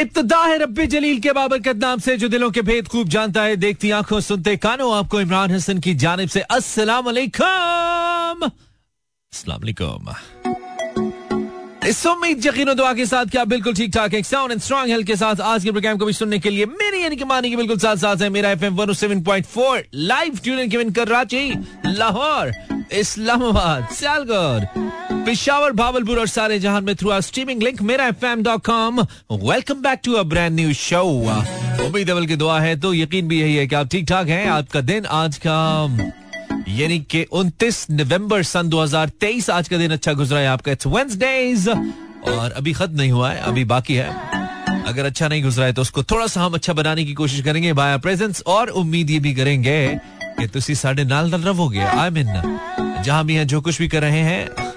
इब्तदा है रब्बी जलील के बाबरकत नाम से जो दिलों के भेद खूब जानता है, देखती आँखों सुनते कानों। आपको इमरान हसन की जानब से अस्सलाम वालेकुम इस उम्मीद, यकीन दुआ के साथ क्या बिल्कुल ठीक ठाक एक साउंड एंड स्ट्रॉन्ग हेल्थ के साथ आज के प्रोग्राम को भी सुनने के लिए मेरी यानी कि मानी की बिल्कुल साथ साथ है। Mera FM 107.4 live tune in Karachi Lahore Islamabad Sialkot Peshawar, Bahawalpur और सारे जहान में through our streaming link Mera FM dot com welcome back to a brand new show उम्मीद अवल की दुआ है तो यकीन भी यही है कि आप ठीक ठाक हैं आपका दिन, आज का, यानी कि 29 नवंबर सन 2023 आज का दिन अच्छा गुजरा है आपका। इट्स वेंसडेज और अभी खत्म नहीं हुआ है, अभी बाकी है। अगर अच्छा नहीं गुजरा है तो उसको थोड़ा सा हम अच्छा बनाने की कोशिश करेंगे बाय प्रेजेंस और उम्मीद ये भी करेंगे कि तुसी साढ़े नाल रहोगे आई मीन जहाँ भी हैं, जो कुछ भी कर रहे हैं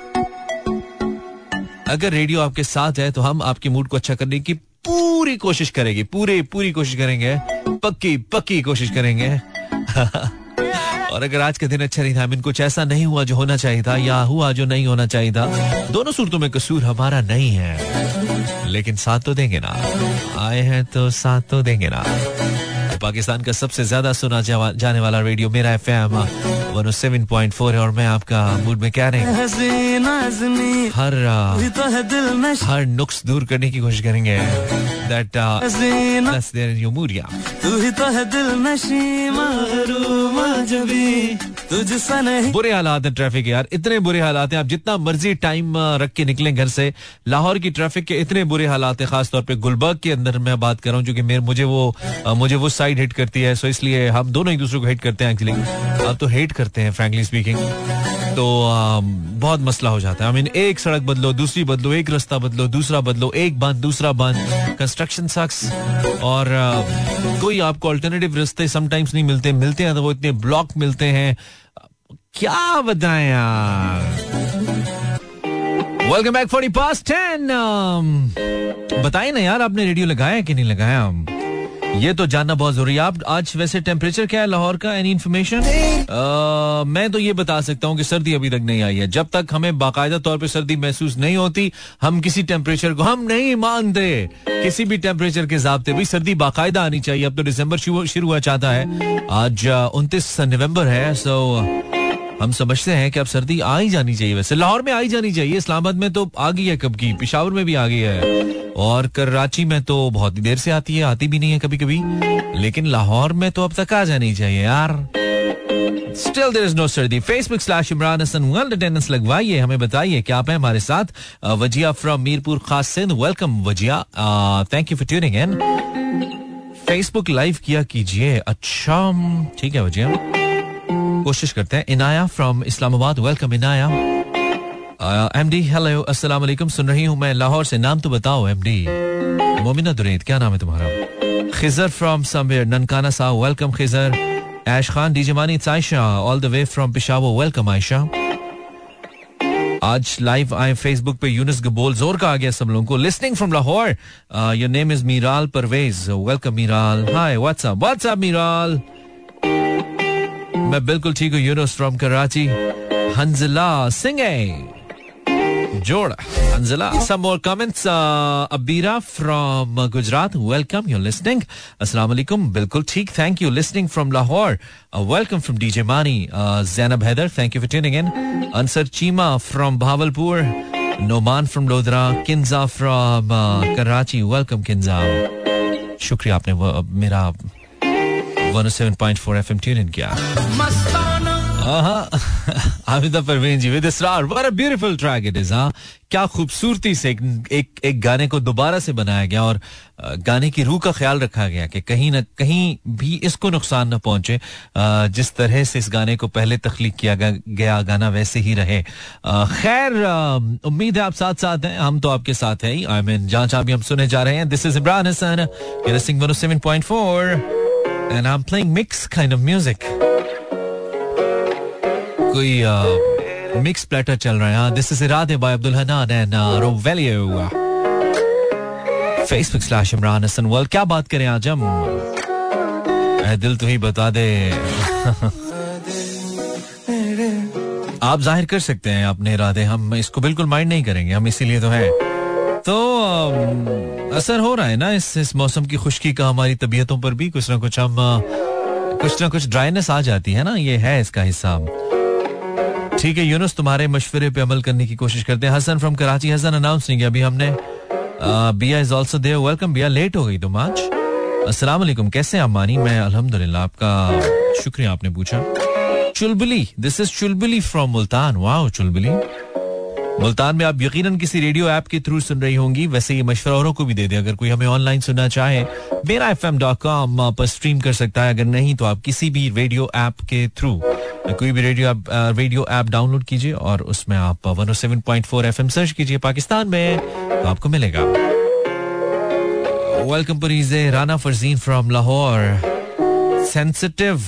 अगर रेडियो आपके साथ है तो हम आपके मूड को अच्छा करने की पूरी कोशिश करेंगे। पूरे, पूरी कोशिश करेंगे। पक्की पक्की कोशिश करेंगे। और अगर आज का दिन अच्छा नहीं था मीन कुछ ऐसा नहीं हुआ जो होना चाहिए था, या हुआ जो नहीं होना चाहिए था, दोनों सूरतों में कसूर हमारा नहीं है। लेकिन साथ तो देंगे ना। आए हैं तो साथ तो देंगे ना। पाकिस्तान का सबसे ज़्यादा सुना जाने वाला radio Mera F M one seven point four है और मैं आपका मूड में कह रहे हर तो हर नुक्स दूर करने की कोशिश करेंगे। दैट uh, तू ही दिल बुरे हालात हैं ट्रैफ़िक के यार, इतने बुरे हालात हैं, आप जितना मर्ज़ी टाइम रख के निकलें घर से। लाहौर की ट्रैफ़िक के इतने बुरे हालात हैं, खासतौर पे गुलबर्ग के अंदर मैं बात कर रहा हूँ क्योंकि मुझे वो मुझे वो साइड हिट करती है सो इसलिए हम दोनों एक दूसरे को हिट करते हैं एक्चुअली अब तो हेट करते हैं फ्रेंकली स्पीकिंग तो बहुत मसला हो जाता है। आई मीन एक सड़क बदलो, दूसरी बदलो, एक रास्ता बदलो, दूसरा बदलो, एक बंद दूसरा बंद कंस्ट्रक्शन सक्स और कोई आपको अल्टरनेटिव रास्ते समटाइम्स नहीं मिलते। मिलते हैं तो वो इतने ब्लॉक मिलते हैं क्या बताएँ यार? Welcome back four past ten बताइए ना यार, आपने रेडियो लगाया कि नहीं लगाया? ये तो जानना बहुत ज़रूरी है। आप आज वैसे टेम्परेचर क्या है, लाहौर का? एनी इन्फॉर्मेशन मैं तो ये बता सकता हूँ कि सर्दी अभी तक नहीं आई है। जब तक हमें बाकायदा तौर पे सर्दी महसूस नहीं होती, हम किसी टेम्परेचर को, हम नहीं मानते। किसी भी टेम्परेचर के जबते भाई सर्दी बाकायदा आनी चाहिए। अब तो दिसंबर शुरू हुआ चाहता है। आज उनतीस नवंबर है सो हम समझते हैं कि अब सर्दी आ ही जानी चाहिए वैसे। लाहौर में आई जानी चाहिए, इस्लामाबाद में तो आ गई है कब की? पिशावर में भी आ गई है। और कराची में तो बहुत ही देर से आती है, आती भी नहीं है कभी कभी लेकिन लाहौर में तो अब तक आ जानी चाहिए यार। स्टिल देर इज़ नो सर्दी। Facebook slash Imran Hasan world attendance लगवाइए, हमें बताइए क्या आप हैं हमारे साथ। Wajiya from Mirpur Khas Sindh. Welcome Wajiya. Thank you for tuning in Facebook live किया कीजिए। अच्छा ठीक है वजिया। कोशिश करते हैं। Inaya from Islamabad welcome Inaya. M D hello अस्सलाम वालेकुम सुन रही हूँ मैं लाहौर से। नाम तो बताओ एम डी मोमिना दुरेद, क्या नाम है तुम्हारा? खिजर फ्रॉम समवेयर ननकाना सा वेलकम खिजर। ऐश खान डी जमानी Ayesha all the way from Peshawar welcome Ayesha आज लाइव आए फेसबुक पे यूनिस गबोल ज़ोर का आ गया सब लोगों को। Listening from Lahore. Your name is Miral Parvez welcome Miral hi what's up what's up Miral मैं बिल्कुल ठीक हूँ यूनुस फ्रॉम कराची हंजला सिंह जोड़। Hanzala some more comments Abira from Gujarat welcome you अस्सलाम वालेकुम बिल्कुल ठीक। Thank you from Lahore welcome from DJ Mani Zainab Haider thank you for tuning in Ansar Cheema from Bahawalpur Noman from Lodhran Kinza from Karachi welcome Kinza शुक्रिया आपने मेरा 107.4 FM tune in किया। Abida Parveen ji with Israr. What a beautiful track it is हाँ। क्या खूबसूरती से एक, एक एक गाने को दोबारा से बनाया गया और गाने की रूह का ख्याल रखा गया कि कहीं ना कहीं भी इसको नुकसान न पहुँचे। जिस तरह से इस गाने को पहले तख्लीक किया गया गाना वैसे ही रहे। खैर उम्मीद है आप साथ साथ हैं। हम तो आपके साथ हैं आई मीन जहाँ जहाँ भी हम सुने जा रहे हैं। This is Imran Hasan Singh 107.4 and I'm playing mix kind of music. कोई मिक्स uh, प्लेटर चल रहा है। This is Iraade by Abdul Hannan and Rovalio Facebook slash Imran Hasan world क्या बात करें आज हम? दिल तो ही बता दे। आप ज़ाहिर कर सकते हैं अपने इरादे हम इसको बिल्कुल माइंड नहीं करेंगे। हम इसीलिए तो है। तो असर हो रहा है ना इस इस मौसम की खुश्की का हमारी तबीयतों पर भी कुछ ना कुछ हम कुछ ना कुछ ड्राइनेस आ जाती है ना, ये है इसका हिसाब ठीक है, यूनुस, तुम्हारे मशवरे पे अमल करने की कोशिश करते हैं। हसन फ्रॉम कराची हसन अनाउंस नहीं किया। अभी हमने Bia is also there welcome Bia late हो गई तुम आज। अस्सलाम कैसे आप मानी मैं, अल्हम्दुलिल्लाह, आपका शुक्रिया आपने पूछा। Chulbuli this is Chulbuli from Multan. Wow Chulbuli. Multan में आप यकीनन किसी रेडियो ऐप के थ्रू सुन रही होंगी वैसे ये मशवरा औरों को भी दे दे। अगर कोई हमें ऑनलाइन सुनना चाहे Mera F M dot com पर स्ट्रीम कर सकता है। अगर नहीं तो आप किसी भी रेडियो ऐप के थ्रू कोई भी रेडियो आप, रेडियो ऐप डाउनलोड कीजिए और उसमें आप वन सेवन सर्च कीजिए पाकिस्तान में तो आपको मिलेगा। Welcome Pareeze Rana Farzeen from Lahore. Sensitive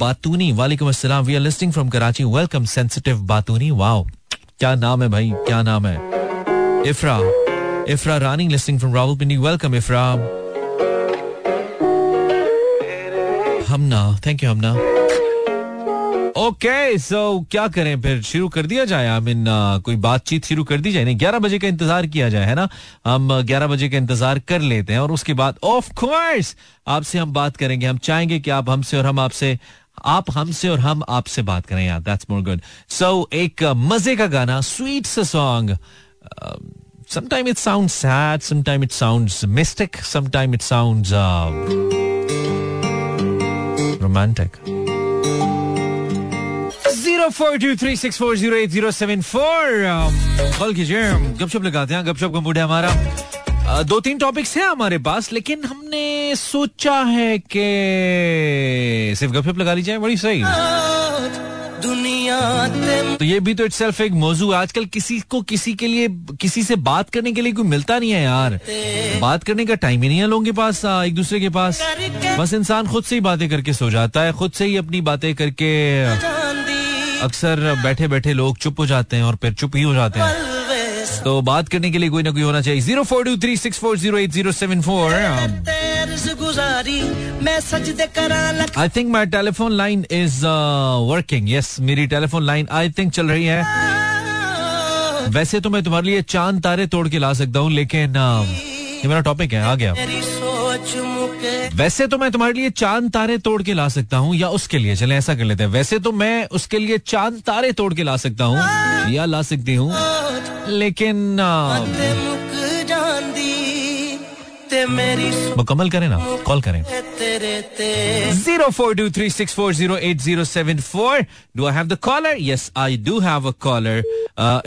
बातूनी। वालेकुम अस्सलाम। We are listening from Karachi. Welcome sensitive बातूनी। Wow क्या नाम है भाई? क्या नाम है? Ifra Ifra Rani listening from Rawalpindi welcome Ifra. Hamna thank you Hamna. Okay so क्या करें? फिर शुरू कर दिया जाए। आई मीन कोई बातचीत शुरू कर दी जाए। नहीं, ग्यारह बजे का इंतज़ार किया जाए, है ना? हम ग्यारह बजे का इंतज़ार कर लेते हैं और उसके बाद ऑफ़ कोर्स आपसे हम बात करेंगे। हम चाहेंगे कि आप हमसे और हम आपसे आप हमसे और हम आपसे बात करें यार दैट्स मोर गुड सो एक uh, मज़े का गाना स्वीट सा song sometime it sound sad sometime it sounds mystic sometime it sounds romantic गपशप लगाते हैं गपशप का मूड है हमारा। दो तीन टॉपिक्स हैं हमारे पास, लेकिन हमने सोचा है कि सिर्फ़ गपशप लगा ली जाए, बड़ी सही। दुनिया तो ये भी तो इट सेल्फ एक मौजू आजकल किसी को किसी के लिए, किसी से बात करने के लिए कोई मिलता नहीं है यार। बात करने का टाइम ही नहीं है लोगों के पास एक दूसरे के पास। बस इंसान खुद से ही बातें करके सो जाता है, खुद से ही अपनी बातें करके अक्सर बैठे बैठे लोग चुप हो जाते हैं और फिर चुप ही हो जाते हैं। तो बात करने के लिए कोई ना कोई होना चाहिए। Zero four two three six four zero eight zero seven four. I think my telephone line is working yes मेरी टेलीफोन लाइन आई थिंक चल रही है। वैसे तो मैं तुम्हारे लिए चाँद तारे तोड़ के ला सकता हूँ लेकिन uh, ये मेरा टॉपिक है आ गया। वैसे तो मैं तुम्हारे लिए चाँद तारे तोड़ के ला सकता हूँ, या उसके लिए? चले, ऐसा कर लेते हैं। वैसे तो मैं उसके लिए चाँद तारे तोड़ के ला सकता हूँ, या ला सकती हूँ, लेकिन मुकम्मल करें ना, कॉल करें। Zero four two three six four zero eight zero seven four. Do I have the caller yes I do have a caller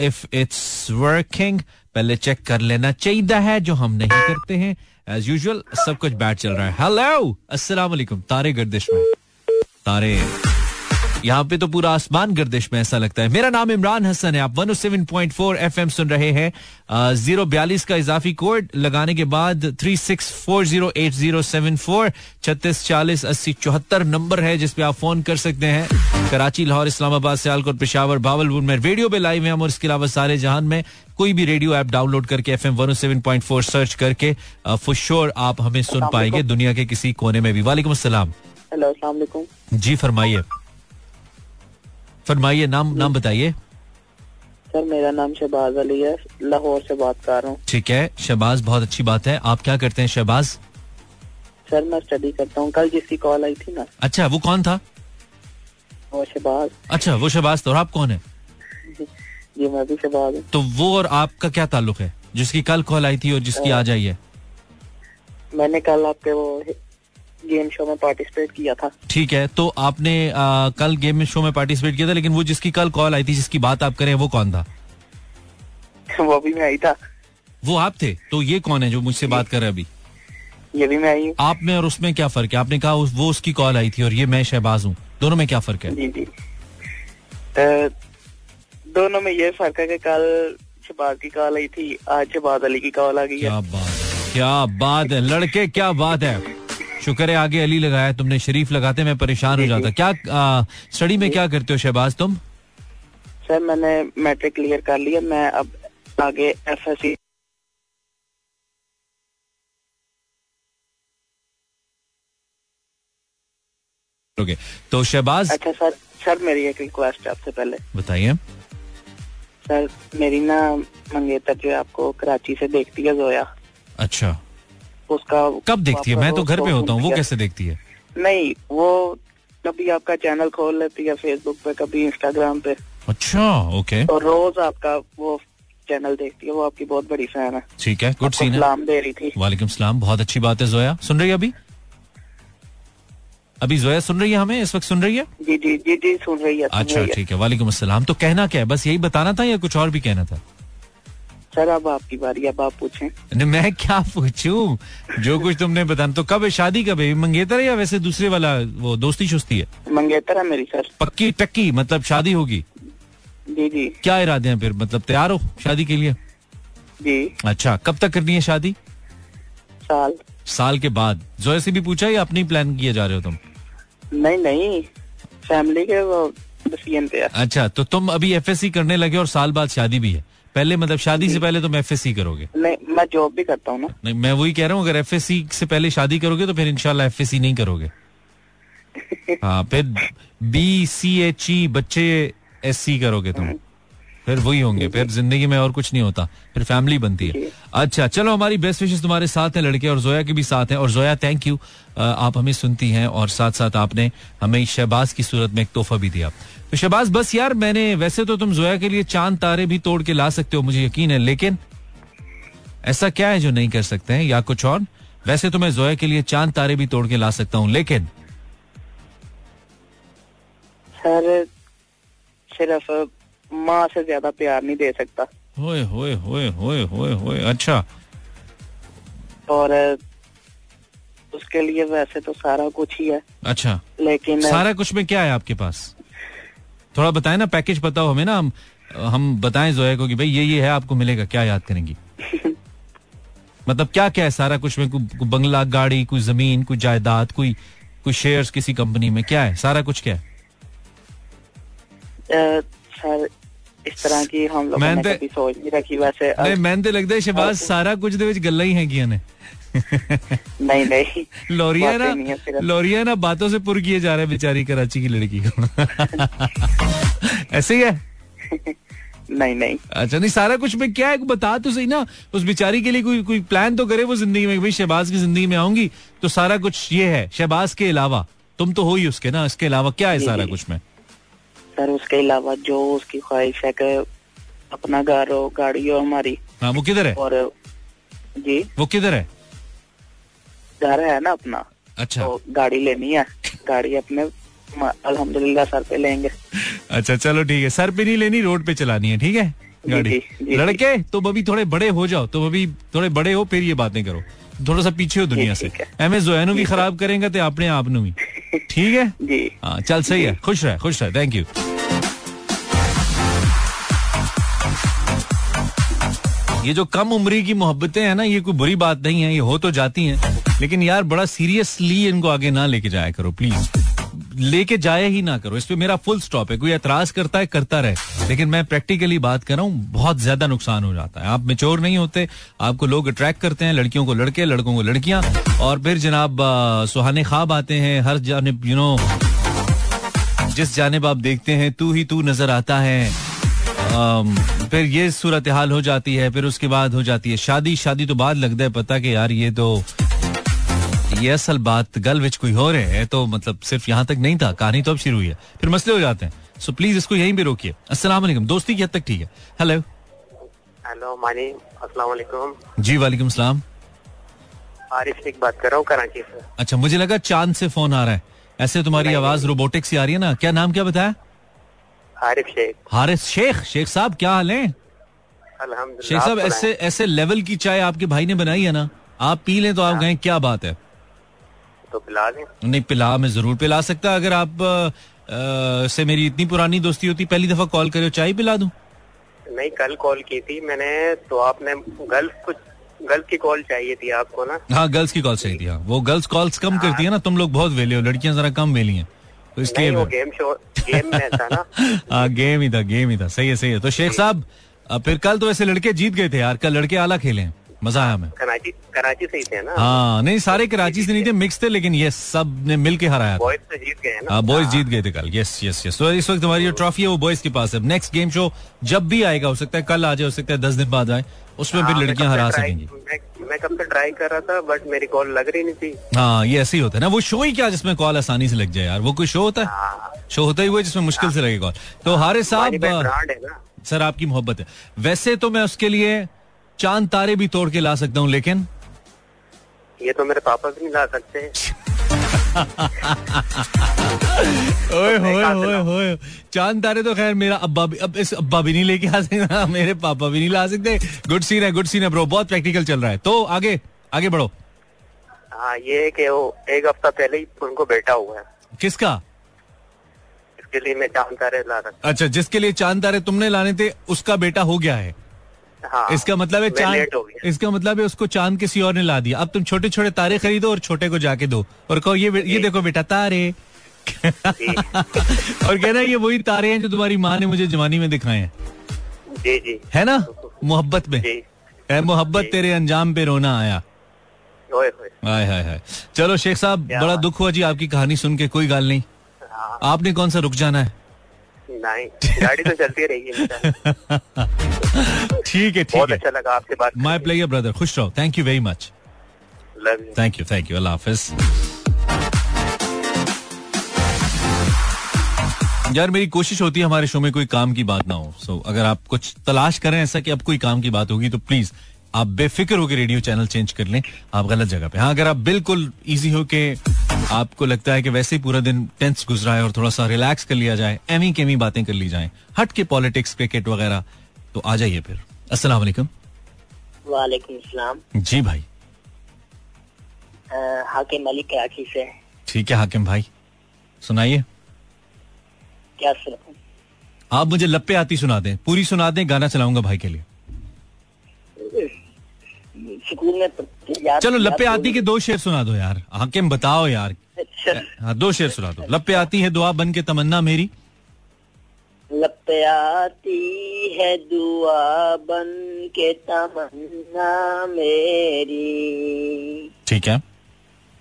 if it's working पहले चेक कर लेना। चाहिए है जो हम नहीं करते हैं। एज यूजल सब कुछ बैठ चल रहा है। हेलो अस्सलाम तारे गर्दिश में। तारे। यहाँ पे तो पूरा आसमान गर्दिश में ऐसा लगता है। मेरा नाम इमरान हसन है। आप 107.4 एफएम सुन रहे हैं। ज़ीरो बयालीस का इजाफी कोड लगाने के बाद three six four zero eight zero seven four छत्तीस चालीस अस्सी चौहत्तर नंबर है जिसपे आप फ़ोन कर सकते हैं। कराची लाहौर इस्लामाबाद सियालकोट पिशावर भावलपुर में रेडियो पे लाइव है हम और इसके अलावा सारे जहान में कोई भी रेडियो ऐप डाउनलोड करके एफ़ एम फोर सर्च करके फॉर श्योर आप हमें सुन पाएँगे दुनिया के किसी कोने में भी। वालेकुम असलम हेलो जी फरमाइए। फरमाइए नाम नाम बताइए। सर मेरा नाम शहबाज अली है। लाहौर से बात कर रहा हूँ। ठीक है। शहबाज बहुत अच्छी बात है। आप क्या करते हैं शहबाज? सर मैं स्टडी करता हूँ। कल जिसकी कॉल आई थी ना। अच्छा वो कौन था? वो शहबाज। अच्छा वो शहबाज तो और आप कौन है? जी मैं भी शहबाज तो वो और आपका क्या ताल्लुक है? जिसकी कल कॉल आई थी और जिसकी आज आई है। मैंने कल आपके वो गेम शो में पार्टिसिपेट किया था। ठीक है तो आपने आ, कल गेम शो में पार्टिसिपेट किया था लेकिन वो जिसकी कल कॉल आई थी जिसकी बात आप करें वो कौन था? वो भी मैं आई था। वो आप थे? तो ये कौन है जो मुझसे बात कर रहे अभी? ये भी मैं आई हूँ। आप में और उसमें क्या फ़र्क है? आपने कहा वो उसकी कॉल आई थी और ये मैं शहबाज हूँ। दोनों में क्या फ़र्क है? जी जी। दोनों में ये फ़र्क है कि कल शहबाज की कॉल आई थी आज शहबाज अली की कॉल आ गई क्या बात क्या बात है लड़के क्या बात है। शुक्र है आगे अली लगाया तुमने शरीफ लगाते मैं परेशान हो जाता। क्या स्टडी में क्या करते हो शहबाज तुम? सर मैंने मैट्रिक क्लियर कर लिया। मैं अब आगे एफ़ एस सी ओके तो शहबाज अच्छा सर सर मेरी एक रिक्वेस्ट है आपसे पहले। बताइए। सर मेरी ना मंगेतर जो है आपको कराची से देखती है जोया। अच्छा। उसका कब देखती है? मैं तो घर पे होता हूँ वो कैसे देखती है? नहीं वो कभी आपका चैनल खोल लेती है फेसबुक पे कभी इंस्टाग्राम पे। अच्छा ओके और रोज आपका वो चैनल देखती है वो आपकी बहुत बड़ी फ़ैन है। ठीक है गुड सीन सलाम दे रही थी। वालेकुम सलाम बहुत अच्छी बात है जोया। सुन रही है अभी? अभी जोया सुन रही है हमें? इस वक्त सुन रही है? जी जी जी जी सुन रही है अच्छा ठीक है वालेकुम अस्सलाम तो कहना क्या है? बस यही बताना था या कुछ और भी कहना था? सर अब आपकी बारी अब आप पूछें। मैं क्या पूछूँ? जो कुछ तुमने बताना तो कब है? शादी कब है? मंगेतर है या वैसे दूसरे वाला वो दोस्ती शुस्ती है? मंगेतर है मेरी सर। पक्की टक्की मतलब शादी होगी? जी जी। क्या इरादे हैं फिर? मतलब तैयार हो शादी के लिए? जी। अच्छा कब तक करनी है शादी? साल। साल के बाद। जोया से भी पूछा या अपनी प्लान किए जा रहे हो तुम? नहीं नहीं। फैमिली के वो अच्छा तो तुम अभी एफएससी करने लगे और साल बाद शादी भी है। पहले मतलब शादी से पहले तुम एफ़ करोगे? नहीं मैं जॉब भी करता हूँ ना। नहीं मैं वही कह रहा हूँ अगर एफ़ एस सी से पहले शादी करोगे तो फिर इनशाला एफ़ एस सी नहीं करोगे। हाँ फिर बी सी एच ई बच्चे एस सी करोगे तुम। फिर वही होंगे, फिर ज़िंदगी में और कुछ नहीं होता, फिर फैमिली बनती है। अच्छा चलो हमारी बेस्ट विशेष तुम्हारे साथ हैं, लड़के और जोया के भी साथ हैं, और जोया थैंक यू आप हमें सुनती हैं, और साथ साथ आपने हमें शहबाज की सूरत में एक तोहफा भी दिया। तो शहबाज, बस यार, मैंने, वैसे तो तुम जोया के लिए चाँद तारे भी तोड़ के ला सकते हो, मुझे यकीन है, लेकिन ऐसा क्या है जो नहीं कर सकते हैं, या कुछ और? वैसे तो मैं जोया के लिए चाँद तारे भी तोड़ के ला सकता हूँ, लेकिन सर, सिर्फ़ माँ से ज़्यादा प्यार नहीं दे सकता। होए होए होए होए होए होए अच्छा। और उसके लिए वैसे तो सारा कुछ ही है। अच्छा। लेकिन सारा कुछ में क्या है आपके पास? थोड़ा बताए ना पैकेज बताओ हमें ना हम हम बताएँ जोया को कि भाई ये ये है आपको मिलेगा क्या याद करेंगी? मतलब क्या क्या है सारा कुछ में? कोई बंगला गाड़ी कोई ज़मीन कोई जायदाद कोई कोई शेयर्स किसी कंपनी में क्या है? सारा कुछ क्या है? सर इस तरह की हम लोगों मैं ने ते- कभी सोच नहीं रखी वैसे अब- ਨਹੀਂ ਮੈਨੂੰ ਤੇ ਲੱਗਦਾ ਹੈ ਸ਼ਬਾਜ਼ ਸਾਰਾ ਕੁਝ ਦੇ ਵਿੱਚ ਗੱਲਾਂ ਹੀ ਹੈਗੀਆਂ ਨੇ नहीं नहीं लोरिया ना बातें नहीं है सिर्फ। लोरिया ना बातों से पुर किए जा रहे हैं बेचारी कराची की लड़की को ऐसे ही है नहीं नहीं अच्छा नहीं सारा कुछ में क्या है बता तो सही ना उस बेचारी के लिए कोई कोई प्लान तो करे वो जिंदगी में कि भाई शहबाज की जिंदगी में आऊंगी तो सारा कुछ ये है शहबाज के अलावा तुम तो हो ही उसके ना इसके अलावा क्या है जी, सारा जी। कुछ में सर उसके अलावा जो उसकी ख्वाहिश है कि अपना घर हो गाड़ी हो हमारी। हाँ वो किधर है? और जी। वो किधर है? घर है ना अपना। अच्छा। तो गाड़ी लेनी है। गाड़ी अपने अल्हम्दुलिल्लाह सर पे लेंगे। अच्छा चलो ठीक है। सर पे नहीं लेनी रोड पे चलानी है ठीक है? गाड़ी। जी, जी, लड़के तुम अभी थोड़े बड़े हो जाओ। तुम अभी थोड़े बड़े हो फिर ये बातें करो। थोड़ा सा पीछे हो दुनिया से। एम एस भी खराब करेंगे तो अपने आप नु भी। ठीक है? जी। हाँ चल सही है। खुश रहे खुश रहे। थैंक यू ये जो कम उम्री की मोहब्बतें हैं ना ये कोई बुरी बात नहीं है ये हो तो जाती हैं। लेकिन यार बड़ा सीरियसली इनको आगे ना लेके जाया करो प्लीज़ लेके जाया ही ना करो। इस पे मेरा फुल स्टॉप है। कोई एतराज़ करता है, करता रहे। लेकिन मैं प्रैक्टिकली बात कर रहा हूँ, बहुत ज़्यादा नुकसान हो जाता है। आप मेच्योर नहीं होते, आपको लोग अट्रैक्ट करते हैं, लड़कियों को लड़के, लड़कों को लड़कियाँ। और फिर जनाब सुहाने ख्वाब आते हैं, हर जानब यू नो जिस जानब आप देखते हैं, तू ही तू नज़र आता है। फिर ये सूरत हाल हो जाती है, फिर उसके बाद हो जाती है। शादी शादी तो बाद लगता है, पता कि यार ये तो ये असल बात गल विच कोई हो रहे है तो मतलब सिर्फ़ यहाँ तक नहीं था कहानी तो अब शुरू हुई है। फिर मसले हो जाते हैं। सो प्लीज़ इसको यहीं पे रोकिए। अस्सलाम वालेकुम। दोस्ती की हद तक ठीक है। हेलो हेलो मानी। अस्सलाम वालेकुम। जी वालेकुम सलाम। आरिफ शेख बात कर रहा हूँ कराची से। अच्छा मुझे लगा चाँद से फ़ोन आ रहा है। ऐसे तुम्हारी आवाज़ रोबोटिक सी आ रही है ना? क्या नाम क्या बताया? आरिफ शेख। हारिस शेख? शेख साहब क्या हाल है? शेख साहब ऐसे ऐसे लेवल की चाय आपके भाई ने बनाई है ना? आप पी लें तो आप कहें क्या बात है? तो पिला दें। नहीं पिला मैं ज़रूर पिला सकता अगर आप अ, से मेरी इतनी पुरानी दोस्ती होती पहली दफ़ा कॉल करे चाय पिला दूँ? नहीं कल कॉल की थी मैंने तो आपने गर्ल्स कुछ गर्ल्स की कॉल चाहिए थी आपको ना? हाँ गर्ल्स की कॉल सही थी हाँ। वो गर्ल्स कॉल्स कम करती है ना तुम लोग बहुत वेले हो लड़कियाँ जरा कम वेली हैं। तो इसलिए गेम शो गेम में था ना। हाँ गेम ही था गेम ही था सही है सही है। तो शेख साहब फिर कल तो ऐसे लड़के जीत गए थे यार कल लड़के आला खेले हैं। मज़ा आया हमें। कराची कराची से ही थे ना? हाँ नहीं सारे कराची से नहीं थे मिक्स थे लेकिन ये सबने मिल के हराया बॉयज़ तो जीत गए ना? हाँ बॉयज़ जीत गए थे कल। यस यस यस तो इस वक्त हमारी जो ट्रॉफी है वो बॉयज़ के पास है। नेक्स्ट गेम शो जब भी आएगा हो सकता है कल आ जाए हो सकता है दस दिन बाद आए उसमें हाँ, फिर लड़कियाँ हरा सकेंगी। मैं कब से ट्राई कर रहा था बट मेरी कॉल लग रही नहीं थी। हाँ ये ऐसे ही होता है ना। वो शो ही क्या जिसमें कॉल आसानी से लग जाए यार। वो कोई शो होता है? हाँ, शो होता ही हुआ जिसमें मुश्किल से लगे कॉल तो हारे साहब है सर आपकी मोहब्बत है। वैसे तो मैं उसके लिए चाँद तारे भी तोड़ के ला सकता हूँ लेकिन? ये तो मेरे पापा भी नहीं ला सकते। ओए होए होए होए चाँद तारे तो खैर मेरा अब्बा भी अब इस अब्बा भी नहीं लेके आ सकता मेरे पापा भी नहीं ला सकते। गुड सीन है गुड सीन है ब्रो बहुत प्रैक्टिकल चल रहा है। तो आगे आगे बढ़ो। हाँ ये है कि वो एक हफ़्ता पहले ही उनको बेटा हुआ है। किसका? इसके लिए मैं चाँद तारे ला सकता अच्छा जिसके लिए चाँद तारे तुमने लाने थे उसका बेटा हो गया है। हाँ इसका मतलब है चाँद इसका मतलब है उसको चाँद किसी और ने ला दिया अब तुम छोटे छोटे तारे खरीदो और छोटे को जाके दो। और कहो ये ये देखो बेटा तारे। और कहना ये वही तारे हैं जो तुम्हारी माँ ने मुझे जवानी में दिखाए हैं। जी जी। है ना? मोहब्बत में। है मोहब्बत तेरे अंजाम पे रोना आया। हाय हाय हाय चलो शेख साहब बड़ा दुख हुआ जी आपकी कहानी सुन के कोई गाल नहीं। हाँ। आपने कौन सा रुक जाना है? नहीं गाड़ी तो चलती रहेगी। ठीक है ठीक है। अच्छा लगा आपसे बात प्लेयर ब्रदर खुश रहो। Thank you very much thank you thank you अल्लाह हाफिज यार मेरी कोशिश होती है हमारे शो में कोई काम की बात ना हो। सो so, अगर आप कुछ तलाश करें ऐसा कि अब कोई काम की बात होगी तो प्लीज़ आप बेफिक्र होकर रेडियो चैनल चेंज कर लें। आप गलत जगह पे। हाँ अगर आप बिल्कुल इजी हो के आपको लगता है कि वैसे ही पूरा दिन टेंस गुजरा है और थोड़ा सा रिलैक्स कर लिया जाए एमी केमी बातें कर ली जाए। हट के पॉलिटिक्स क्रिकेट वगैरह तो आ जाइए फिर। अस्सलाम वालेकुम। वालेकुम सलाम। जी भाई। हाकिम मलिक कराची से। ठीक है हाकिम भाई। सुनाइए। क्या सुनाऊं आप मुझे लप्पे आती सुना दें पूरी सुना दें गाना चलाऊँगा भाई के लिए। स्कूल में तो चलो लप्पे आती के दो शेर सुना दो यार। हाकिम बताओ यार। अच्छा। हाँ दो शेर सुना दो। लप्पे आती है दुआ बन के तमन्ना मेरी। लपे आती है दुआ बन के तमन्ना मेरी। ठीक है।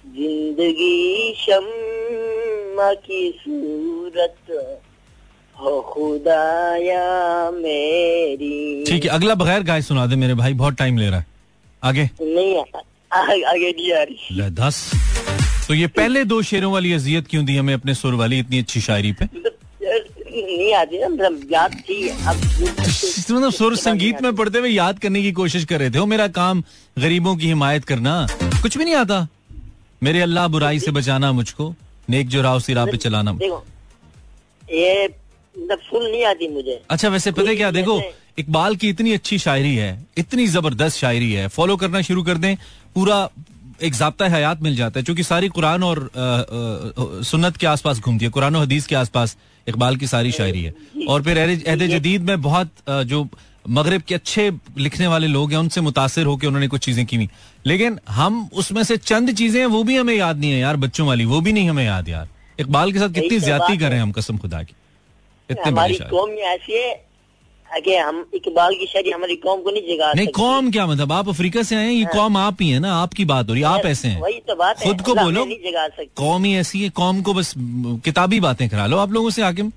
ज़िंदगी शम्मा की सूरत हो खुदाया मेरी। ठीक है अगला बगैर गाय सुना दे मेरे भाई बहुत टाइम ले रहा है। आगे। नहीं आ- आ- आगे नहीं आ रही। दस। तो ये पहले दो शेरों वाली अजियत क्यों दी हमें अपने सुर वाली इतनी अच्छी शायरी पे? नहीं आती ना मतलब याद थी। अब मतलब सुर संगीत में पढ़ते हुए याद करने की कोशिश कर रहे थे। मेरा काम गरीबों की हिमायत करना कुछ भी नहीं आता। मेरे अल्लाह बुराई से बचाना मुझको नेक जो राह उसी राह पे चलाना देखो ये मतलब सुन नहीं आती मुझे। अच्छा वैसे पता है क्या? देखो इकबाल की इतनी अच्छी शायरी है इतनी ज़बरदस्त शायरी है। फॉलो करना शुरू कर दें पूरा एक जबता हयात मिल जाता है क्योंकि सारी कुरान और अ, अ, सुन्नत के आसपास घूमती है कुरान और हदीस के आसपास। इकबाल की सारी शायरी है। और फिर अहद जदीद में बहुत जो मगरब के अच्छे लिखने वाले लोग हैं उनसे मुतासर होकर उन्होंने कुछ चीज़ें की। लेकिन हम उसमें से चंद चीज़ें हैं वो भी हमें याद नहीं है यार बच्चों वाली वो भी नहीं हमें याद यार। इकबाल के साथ कितनी ज़्यादा करें हैं हम कसम खुदा की। इतने बड़ी हमारी कौम में ऐसी है कि हम इकबाल की शायरी हमारी कौम को नहीं जगा नहीं कौम क्या मतलब? आप अफ्रीका से आए हैं ये कौम आप ही है ना आपकी बात हो रही है आप ऐसे हैं। वही तो बात है। खुद को बोलो। नहीं जगा सकती। कौम ही ऐसी है कौम को बस किताबी बातें करा लो आप लोगों से हाकिम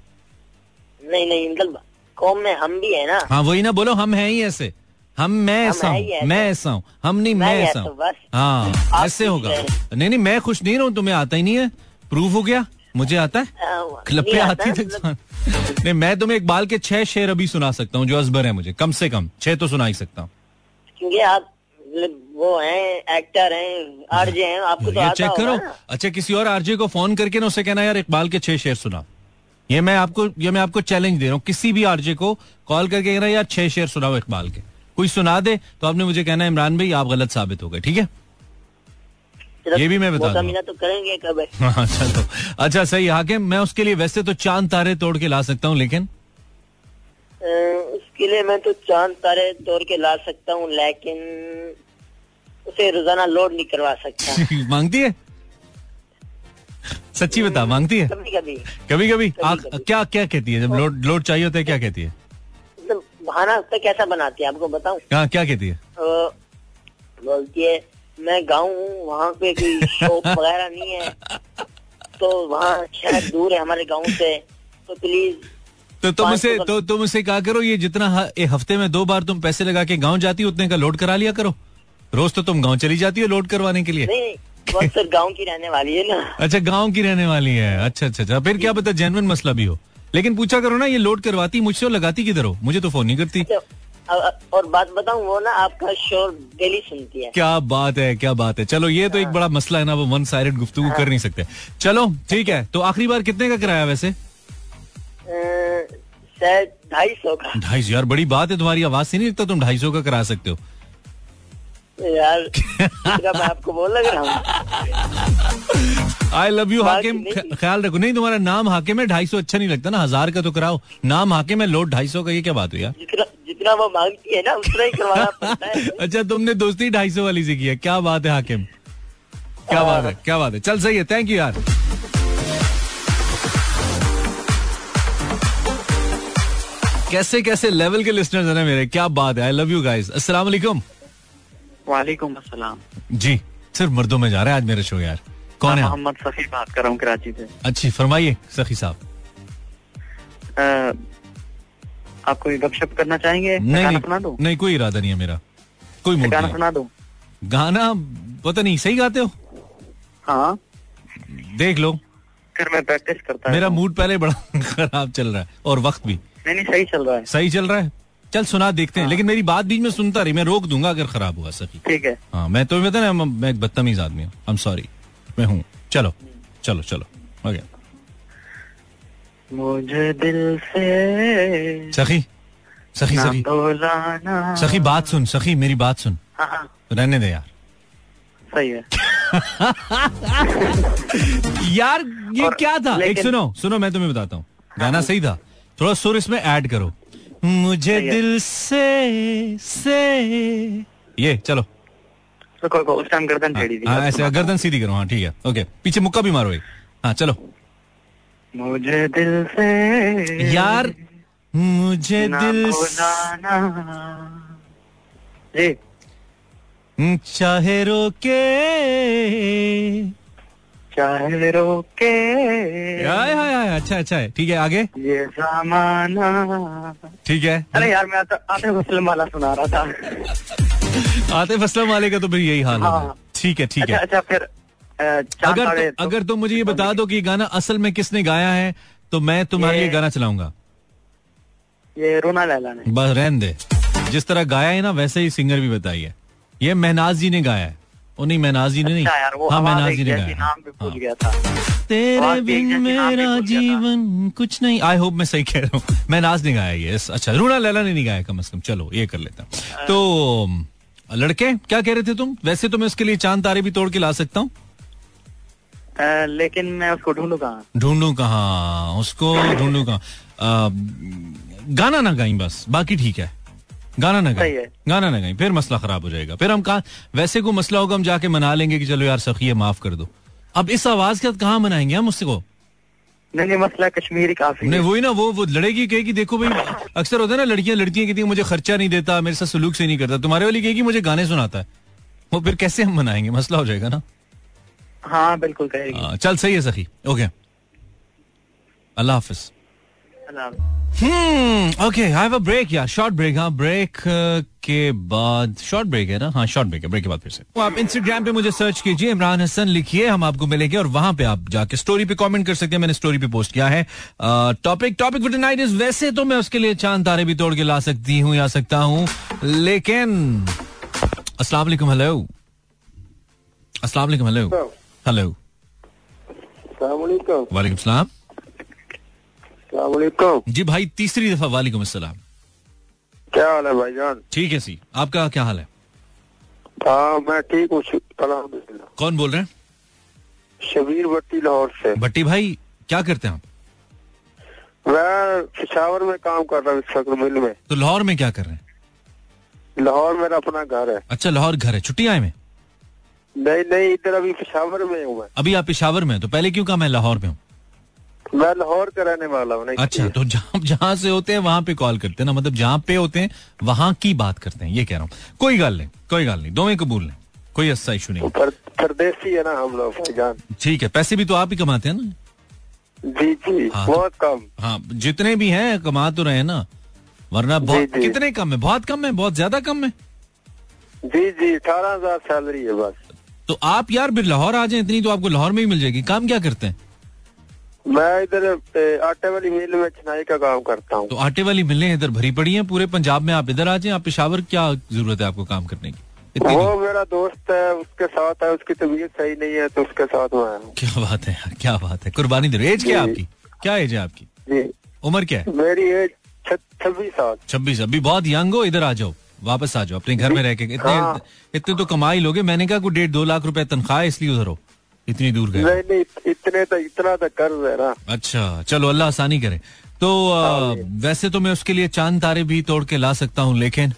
नहीं नहीं मतलब कौम में हम भी है ना। हाँ वही ना बोलो हम है ही ऐसे। हम मैं ऐसा हूँ मैं ऐसा हूँ। हम नहीं मैं ऐसा हूँ। हाँ ऐसे होगा। नहीं नहीं मैं खुश नहीं रहूँ तुम्हें आता ही नहीं है। प्रूफ हो गया? मुझे आता है? क्लब आती तक मतलब- नहीं मैं तुम्हें इकबाल के छह शेर अभी सुना सकता हूँ जो अजबर है मुझे कम से कम छह तो सुना ही सकता हूँ। क्योंकि आप मतलब वो हैं एक्टर हैं आरजे हैं आपको तो आता चेक करो। अच्छा किसी और आरजे को फ़ोन करके ना उसे कहना यार इकबाल के छह शेर सुना। ये मैं आपको ये मैं आपको चैलेंज दे रहा हूँ। किसी भी आरजे को कॉल करके कहना यार छह शेर सुनाओ इकबाल के। कोई सुना दे तो आपने मुझे कहना इमरान भाई आप गलत साबित हो गए। ठीक है? ये भी मैं बता मिला तो करेंगे कब है? हाँ चलो अच्छा सही हाकिम मैं उसके लिए वैसे तो चाँद तारे तोड़ के ला सकता हूँ लेकिन? उसके लिए मैं तो चाँद तारे तोड़ के ला सकता हूँ लेकिन उसे रोज़ाना लोड नहीं करवा सकता। मांगती है? सच्ची बता मांगती है? कभी कभी। कभी कभी? कभी। क्या क्या कहती है? जब लोड लोड चाहिए होता है क्या कहती है? मतलब बहाना उसका कैसा बनाती है आपको बताऊँ? हाँ क्या कहती है? बोलती है मैं गाँव हूँ वहाँ पे कोई शॉप वगैरह नहीं है तो वहाँ शायद दूर है हमारे गाँव से तो प्लीज़ तो तुम उसे तो तुम उसे कहा करो ये जितना ए, हफ़्ते में दो बार तुम पैसे लगा के गाँव जाती हो उतने का लोड करा लिया करो। रोज तो तुम गाँव चली जाती हो लोड करवाने के लिए। नहीं गाँव की रहने वाली है ना। अच्छा गाँव की रहने वाली है। अच्छा अच्छा अच्छा। फिर क्या पता जेनवन मसला भी हो। लेकिन पूछा करो ना ये लोड करवाती मुझसे लगाती किधर हो? मुझे तो फ़ोन नहीं करती। अब- और बात बताऊँ वो ना आपका शोर डेली सुनती है। क्या बात है क्या बात है। चलो ये तो एक बड़ा मसला है ना वो वन साइडेड गुफ्तगू कर नहीं सकते। चलो ठीक है तो आखिरी बार कितने का कराया वैसे? ढाई सौ का। ढाई सौ यार बड़ी बात है तुम्हारी आवाज़ से नहीं लगता तुम ढाई सौ का करा सकते हो। यार मैं आपको बोल लग रहा हूँ। आई लव यू हाकिम ख्याल रखो नहीं तुम्हारा नाम हाकिम है ढाई सौ अच्छा नहीं लगता ना हज़ार का तो कराओ। नाम हाकिम है लोड ढाई सौ का ये क्या बात हुई यार? जितना वो मांगती है ना उतना ही करवाना पड़ता है। अच्छा तुमने दोस्ती ढाई सौ वाली से की है। क्या बात है हाकिम? क्या बात है क्या बात है। चल सही है। थैंक यू यार। कैसे कैसे लेवल के लिसनर्स हैं ना मेरे? क्या बात है। आई लव यू गाइस अस्सलाम वालेकुम वालेकुम अस्सलाम। जी सिर्फ़ मर्दों में जा रहा है आज मेरा शो यार। कौन है मोहम्मद सफी बात कर रहा हूँ कराची से। अच्छी फरमाइए सखी साहब। आप कोई गपशप करना चाहेंगे? नहीं गाना सुना दूँ? नहीं कोई इरादा नहीं है मेरा। कोई मूड गाना नहीं सुना दूँ? है। गाना पता नहीं सही गाते हो? हाँ। देख लो। फिर मैं प्रैक्टिस करता मेरा मूड पहले बड़ा खराब चल रहा है और वक्त भी। नहीं नहीं सही चल रहा है। सही चल रहा है? चल सुना देखते हैं। लेकिन मेरी बात बीच में सुनता रही मैं रोक दूँगा अगर खराब हुआ सखी। ठीक है। हाँ मैं तो पता ना मैं एक बदतमीज आदमी हूँ। आई एम सॉरी मैं हूँ। चलो चलो चलो। ओके मुझे दिल से सखी सखी सखी। सखी बात सुन सखी मेरी बात सुन। हाँ हाँ। रहने दे यार। सही है। यार ये क्या था? एक सुनो सुनो मैं तुम्हें बताता हूँ। गाना सही था। थोड़ा सुर इसमें ऐड करो। मुझे दिल से से। ये चलो। ऐसे गर्दन सीधी करो। हाँ ठीक है। ओके पीछे मुक्का भी मारो एक। हाँ चलो। मुझे दिल से यार मुझे ना दिल से चाहे रोके। चाहे रोके। हाय हाय हाय अच्छा अच्छा है। ठीक है आगे। ये जमाना। ठीक है। अरे यार मैं आते आते फ़िल्म वाला सुना रहा था। आतिफ असलम वाले का तो फिर यही हाल होगा। हाँ। ठीक है ठीक अच्छा है। अच्छा फिर अ, चाँद अगर तो, अगर तुम मुझे ये बता दो कि गाना असल में किसने गाया है तो मैं तुम्हारे ये- लिए गाना चलाऊँगा। ये रोना लैला ने। बस रहन दे। जिस तरह गाया है ना वैसे ही सिंगर भी बताइए ये महनाज जी ने गाया है। ओ नहीं महनाज जी ने नहीं। अच्छा हाँ महनाज जी ने गाया है। तेरे बिन मेरा। जीवन कुछ नहीं। आई होप मैं सही कह रहा हूँ। महनाज ने गाया ये। अच्छा रूना लैला ने नहीं गाया कम से कम। चलो ये कर लेता हूँ। तो लड़के क्या कह रहे थे तुम? वैसे तो मैं उसके लिए चाँद तारे भी तोड़ के ला सकता हूँ। लेकिन मैं उसको ढूंढू कहाँ? ढूंढू कहाँ? उसको ढूंढू कहाँ? गाना ना गाई बस बाकी ठीक है। गाना ना गाई गाना ना गाई फिर मसला खराब हो जाएगा। फिर हम कहा वैसे को मसला होगा हम जाके मना लेंगे कि चलो यार सखी है माफ़ कर दो। अब इस आवाज़ के साथ कहाँ मनाएँगे हम उसको? नहीं नहीं मसला कश्मीरी काफ़ी नहीं वही ना वो वो लड़ेगी कहेगी देखो भाई अक्सर होता है ना लड़कियाँ लड़कियाँ कहती हैं मुझे खर्चा नहीं देता मेरे साथ सलूक से नहीं करता। तुम्हारे वाली कहेगी मुझे गाने सुनाता है। वो फिर कैसे हम मनाएँगे? मसला हो जाएगा ना। हाँ बिल्कुल कहेगी हाँ, चल सही है सखी। ओके अल्लाह हाफिज। Hmm okay have a break यार शॉर्ट ब्रेक हाँ ब्रेक के बाद शॉर्ट ब्रेक है ना? हाँ शॉर्ट ब्रेक है ब्रेक के बाद फिर से। तो आप इंस्टाग्राम पे मुझे सर्च कीजिए इमरान हसन लिखिए हम आपको मिलेंगे और वहाँ पे आप जाके स्टोरी पे कमेंट कर सकते हैं मैंने स्टोरी पे पोस्ट किया है। Topic topic for night is वैसे तो मैं उसके लिए चाँद तारे भी तोड़ के ला सकती हूँ या सकता हूँ लेकिन अस्सलाम वालेकुम हेलो अस्सलाम वालेकुम हेलो हेलो वालेकुम सलाम जी भाई तीसरी दफ़ा वालेकुम अस्सलाम। क्या हाल है भाईजान ठीक है सी। आपका क्या हाल है? हाँ मैं ठीक हूँ कौन बोल रहे हैं? शबीर भट्टी लाहौर से। भट्टी भाई क्या करते हैं आप? मैं पिशावर में काम कर रहा हूँ इस वक्त मिल में। तो लाहौर में क्या कर रहे हैं? लाहौर मेरा अपना घर है। अच्छा लाहौर घर है। छुट्टी आए में? नहीं नहीं इधर अभी पिशावर में हूँ मैं। अभी आप पिशावर में तो पहले क्यों कहा मैं लाहौर में हूँ? मैं लाहौर का रहने वाला हूँ अच्छा तो जहाँ जहाँ से होते हैं वहाँ पे कॉल करते हैं ना मतलब जहाँ पे होते हैं वहाँ की बात करते हैं ये कह रहा हूँ। कोई गल नहीं कोई गल नहीं दोवें कबूल नहीं कोई ऐसा इशू नहीं पर, परदेसी है ना हम लोग ठीक है पैसे भी तो आप ही कमाते हैं ना? जी जी हाँ, बहुत कम। हाँ जितने भी हैं कमा तो रहे हैं ना वरना बहुत। कितने कम है? बहुत कम है बहुत ज़्यादा कम है? जी जी अठारह हज़ार सैलरी है बस। तो आप यार फिर लाहौर आ जाए इतनी तो आपको लाहौर में ही मिल जाएगी। काम क्या करते हैं? मैं इधर आटे वाली मिल में छिनाई का काम करता हूँ। तो आटे वाली मिलें इधर भरी पड़ी हैं पूरे पंजाब में आप इधर आ जाएँ आप पेशावर क्या ज़रूरत है आपको काम करने की? वो मेरा दोस्त है उसके साथ है उसकी तबीयत सही नहीं है तो उसके साथ मैं क्या बात है क्या बात है। कुर्बानी दे एज क्या आपकी? क्या एज है आपकी? जी। उम्र क्या है? मेरी एज छब्बीस साल। छब्बीस अभी बहुत यंग हो इधर आ जाओ। वापस आ जाओ अपने घर में रह के। इतने हाँ। इतने तो कमाई लोगे। मैंने कहा कोई डेढ़ दो लाख रुपए तनख्वाह है इसलिए उधर हो इतनी दूर गए। नहीं नहीं इतने तो इतना तो कर्ज है ना। अच्छा चलो अल्लाह आसानी करे। तो आ, हाँ वैसे तो मैं उसके लिए चाँद तारे भी तोड़ के ला सकता हूँ लेकिन?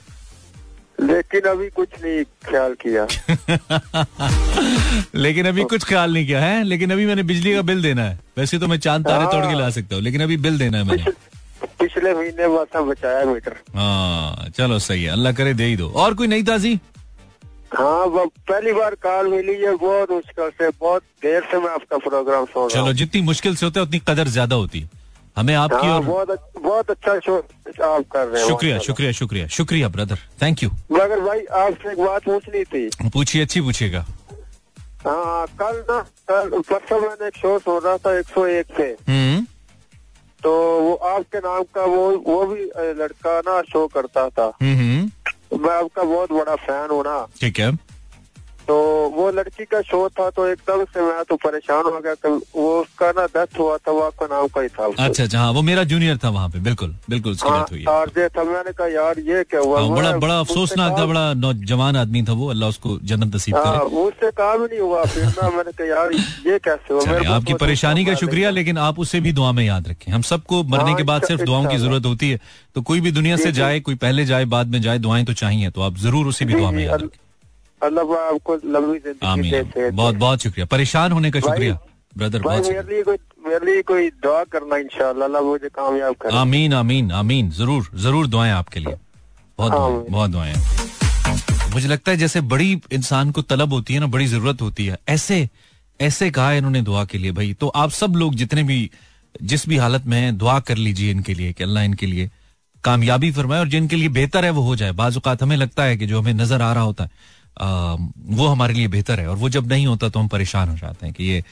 लेकिन अभी कुछ नहीं ख्याल किया। लेकिन अभी कुछ ख्याल नहीं किया है? लेकिन अभी मैंने बिजली का बिल देना है। वैसे तो मैं चाँद तारे तोड़ के ला सकता हूँ लेकिन अभी बिल देना है मैंने। पिछले महीने बस बचाया मीटर। हाँ चलो सही है अल्लाह करे दे ही दो। और कोई नई ताजी? हाँ वो पहली बार कॉल मिली है बहुत मुश्किल से बहुत देर से मैं आपका प्रोग्राम सुन रहा चलो जितनी मुश्किल से होता है उतनी कदर ज़्यादा होती है। हमें आपकी हाँ और बहुत अच्छ- बहुत अच्छा शो आप कर रहे हो शुक्रिया शुक्रिया शुक्रिया शुक्रिया ब्रदर थैंक यू मगर भाई आपसे एक बात पूछनी थी। पूछिए अच्छी पूछिएगा। हाँ कल ना कल परसों मैंने एक शो सुन रहा था एक 101 पे। हम्म। तो वो आपके नाम का वो वो भी लड़का ना शो करता था। हम्म, हम्म। मैं आपका बहुत बड़ा फ़ैन हूँ ना। ठीक है। तो वो लड़की का शो था तो एकदम से मैं तो परेशान हो गया वो उसका ना डेथ हुआ था वो आपका नाम का ही था अच्छा अच्छा हाँ वो मेरा जूनियर था वहाँ पे बिल्कुल बिल्कुल उसकी हाँ डेथ हुई आरजे था मैंने कहा यार ये क्या हुआ? हाँ, बड़ा बड़ा अफसोसनाक था बड़ा नौजवान आदमी था वो अल्लाह उसको जन्नत नसीब हाँ करे। उससे काम ही नहीं हुआ फिर ना मैंने कहा यार ये कैसे हुआ? आपकी तो परेशानी का शुक्रिया लेकिन आप उसे भी दुआ में याद रखें। हम सबको मरने के बाद सिर्फ़ दुआओं की ज़रूरत होती है तो कोई भी दुनिया से। जाए कोई पहले जाए बाद में जाए दुआएँ तो चाहिए तो आप ज़रूर उसे भी दुआ में याद रखें। अल्लाह आपको लंबी ज़िंदगी बहुत बहुत शुक्रिया। परेशान होने का शुक्रिया ब्रदर बहुत मेरे कोई दुआ करना इंशाल्लाह मुझे कामयाब करे। आमीन आमीन आमीन। ज़रूर ज़रूर दुआएँ आपके लिए। बहुत दुआएँ बहुत दुआएँ। मुझे लगता है जैसे बड़ी इंसान को तलब होती है ना बड़ी ज़रूरत होती है। ऐसे ऐसे कहा इन्होंने दुआ के लिए भाई। तो आप सब लोग जितने भी जिस भी हालत में हैं दुआ कर लीजिए इनके लिए कि अल्लाह इनके लिए कामयाबी फरमाए और जिनके लिए बेहतर है वो हो जाए। बाज औकात हमें लगता है कि जो हमें नज़र आ रहा होता है वो हमारे लिए बेहतर है। और वो जब नहीं होता तो हम परेशान हो जाते हैं कि ये,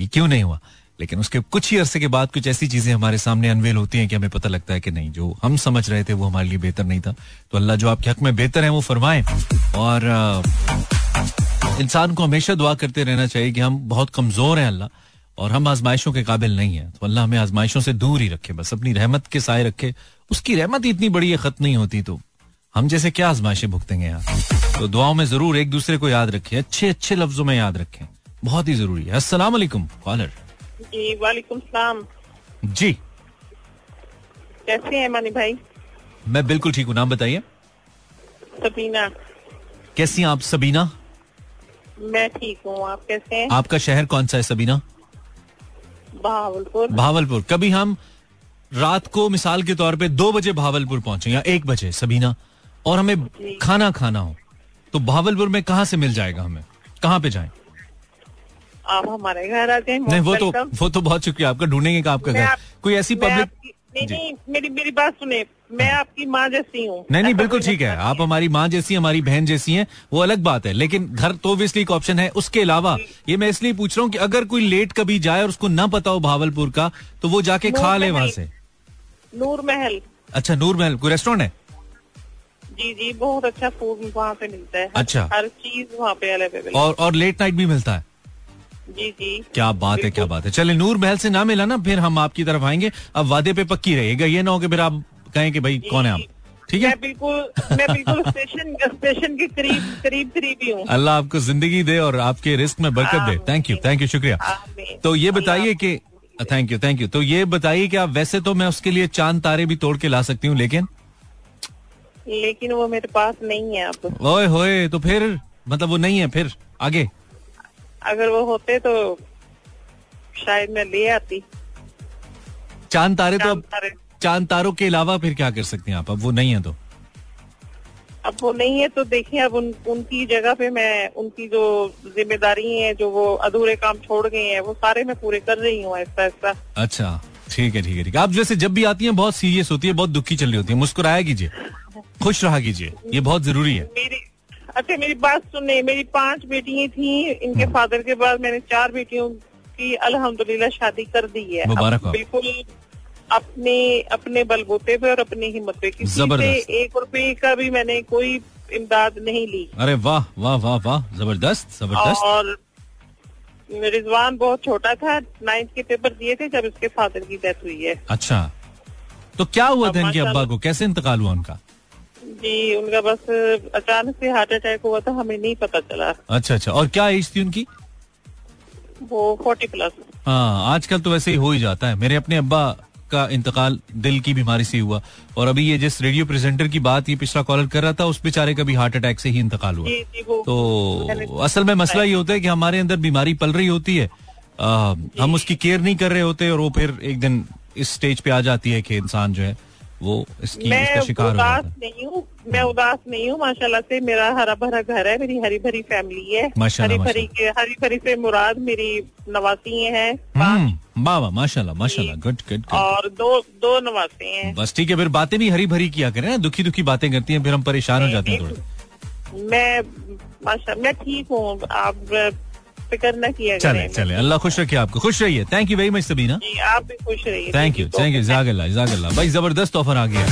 ये क्यों नहीं हुआ? लेकिन उसके कुछ ही अरसे के बाद कुछ ऐसी चीज़ें हमारे सामने अनवेल होती हैं कि हमें पता लगता है कि नहीं जो हम समझ रहे थे वो हमारे लिए बेहतर नहीं था। तो अल्लाह जो आपके हक में बेहतर है वो फरमाए। और इंसान को हमेशा दुआ करते रहना चाहिए कि हम बहुत कमज़ोर हैं अल्लाह और हम आजमाइशों के काबिल नहीं है। तो अल्लाह हमें आजमाइशों से दूर ही रखे बस अपनी रहमत के साय रखे। उसकी रहमत इतनी बड़ी है खत नहीं होती तो। हम जैसे क्या आजमाइशें भुगतेंगे यार? तो दुआओं में ज़रूर एक दूसरे को याद रखें अच्छे अच्छे लफ्जों में याद रखें। बहुत ही ज़रूरी है। अस्सलाम वालेकुम कॉलर। जी वालेकुम सलाम। जी। कैसे हैं मानी भाई? मैं बिल्कुल ठीक हूँ। नाम बताइए। सबीना। कैसी हैं आप सबीना? मैं ठीक हूँ। आप कैसे हैं? आपका शहर कौन सा है सबीना? बहावलपुर भावलपुर। कभी हम रात को मिसाल के तौर पे दो बजे भावलपुर पहुँचे या एक बजे सबीना? और हमें खाना खाना हो तो भावलपुर में कहाँ से मिल जाएगा हमें? कहाँ पे जाए? आप हमारे घर आते हैं नहीं वो तो वो तो बहुत शुक्रिया आपका ढूंढेंगे का आपका घर। कोई ऐसी पब्लिक नहीं नहीं मेरी मेरी बात सुने। मैं आपकी माँ जैसी हूँ। नहीं नहीं बिल्कुल ठीक है। आप हमारी माँ जैसी हमारी बहन जैसी हैं वो अलग बात है। लेकिन घर तो ऑब्वियसली एक ऑप्शन है। उसके अलावा ये मैं इसलिए पूछ रहा हूँ कि अगर कोई लेट कभी जाए और उसको ना पता हो भावलपुर का तो वो जाके खा ले। वहाँ से। नूर महल। अच्छा नूर महल कोई रेस्टोरेंट है? जी जी बहुत अच्छा फ़ूड वहाँ पे मिलता है। अच्छा। हर चीज़ वहाँ पे अवेलेबल और और लेट नाइट भी मिलता है? जी जी। क्या बात है क्या बात है। चले नूर महल से ना मिला ना फिर हम आपकी तरफ़ आएँगे। अब वादे पे पक्की रहेगा ये ना हो कि फिर आप कहें कि भाई कौन है आप ठीक है? मैं बिल्कुल मैं बिल्कुल स्टेशन स्टेशन के करीब करीब करीब ही हूँ। अल्लाह आपको ज़िंदगी दे और आपके रिस्क में बरकत दे। थैंक यू थैंक यू शुक्रिया। तो ये बताइए कि थैंक यू थैंक यू तो ये बताइए कि आप वैसे तो मैं उसके लिए चाँद तारे भी तोड़ के ला सकती हूँ लेकिन? लेकिन वो मेरे पास नहीं है अब। ओए होए तो फिर? मतलब वो नहीं है फिर? आगे? अगर वो होते तो शायद मैं ले आती। चाँद तारे तो चाँद अब तारे। चाँद तारों के अलावा फिर क्या कर सकते हैं आप? अब वो नहीं है तो। अब वो नहीं है तो देखिए अब उन, उनकी जगह पे मैं उनकी जो ज़िम्मेदारी है जो वो अधूरे काम छोड़ गए हैं वो सारे मैं पूरे कर रही हूँ ऐसा ऐसा। अच्छा ठीक है ठीक है ठीक है। आप जैसे जब भी आती हैं बहुत सीरियस होती है बहुत दुखी चल रही होती है। मुस्कुराया कीजिए। खुश रहा कीजिए। ये बहुत ज़रूरी है। मेरी अच्छा मेरी बात सुनने मेरी पाँच बेटियाँ थी इनके हम्म। फादर के बाद मैंने चार बेटियों की अल्हम्दुलिल्लाह शादी कर दी है। मुबारक बिल्कुल अपने अपने बलबूते पे और अपनी हिम्मत पे किसी से एक रुपए का भी मैंने कोई इमदाद नहीं ली। अरे वाह वाह वाह वाह ज़बरदस्त ज़बरदस्त। और रिजवान बहुत छोटा था नाइन्थ के पेपर दिए थे जब इसके फादर की डेथ हुई है। अच्छा। तो क्या हुआ था इनके अब्बा को? कैसे इंतकाल हुआ उनका? जी उनका बस अचानक से हार्ट अटैक हुआ था हमें नहीं पता चला। अच्छा अच्छा। और क्या एज थी उनकी? वो फोर्टी प्लस। हाँ आजकल तो वैसे ही हो ही जाता है। मेरे अपने अब्बा का इंतकाल दिल की बीमारी से हुआ। और अभी ये जिस रेडियो प्रेजेंटर की बात ये पिछला कॉलर कर रहा था उस बेचारे का भी हार्ट अटैक से ही इंतकाल हुआ। जी जी तो असल में मसला ये होता है कि हमारे अंदर बीमारी पल रही होती है। आ, हम उसकी केयर नहीं कर रहे होते और वो फिर एक दिन इस स्टेज पे आ जाती है कि इंसान जो है वो इसकी मैं इसका शिकार उदास नहीं हूँ मैं उदास नहीं हूँ माशाल्लाह से मेरा हरा भरा घर है मेरी हरी भरी फैमिली है हरी भरी के हरी भरी से मुराद मेरी नवासी है हम्म वाह माशाल्लाह माशाल्लाह गुड गुड गुड और दो दो नवासे हैं। बस ठीक है फिर बातें भी हरी भरी किया करें ना दुखी दुखी बातें करती हैं फिर हम परेशान हो जाते हैं थोड़े। मैं माशा मैं ठीक हूँ आप फ़िक्र न किया चले करें। चले अल्लाह खुश रखे आपको। खुश रहिए। Thank you very much Sabina आप भी खुश रहिए। थैंक यू थैंक यू जागल्ला जागल्ला भाई ज़बरदस्त ऑफ़र आ गया।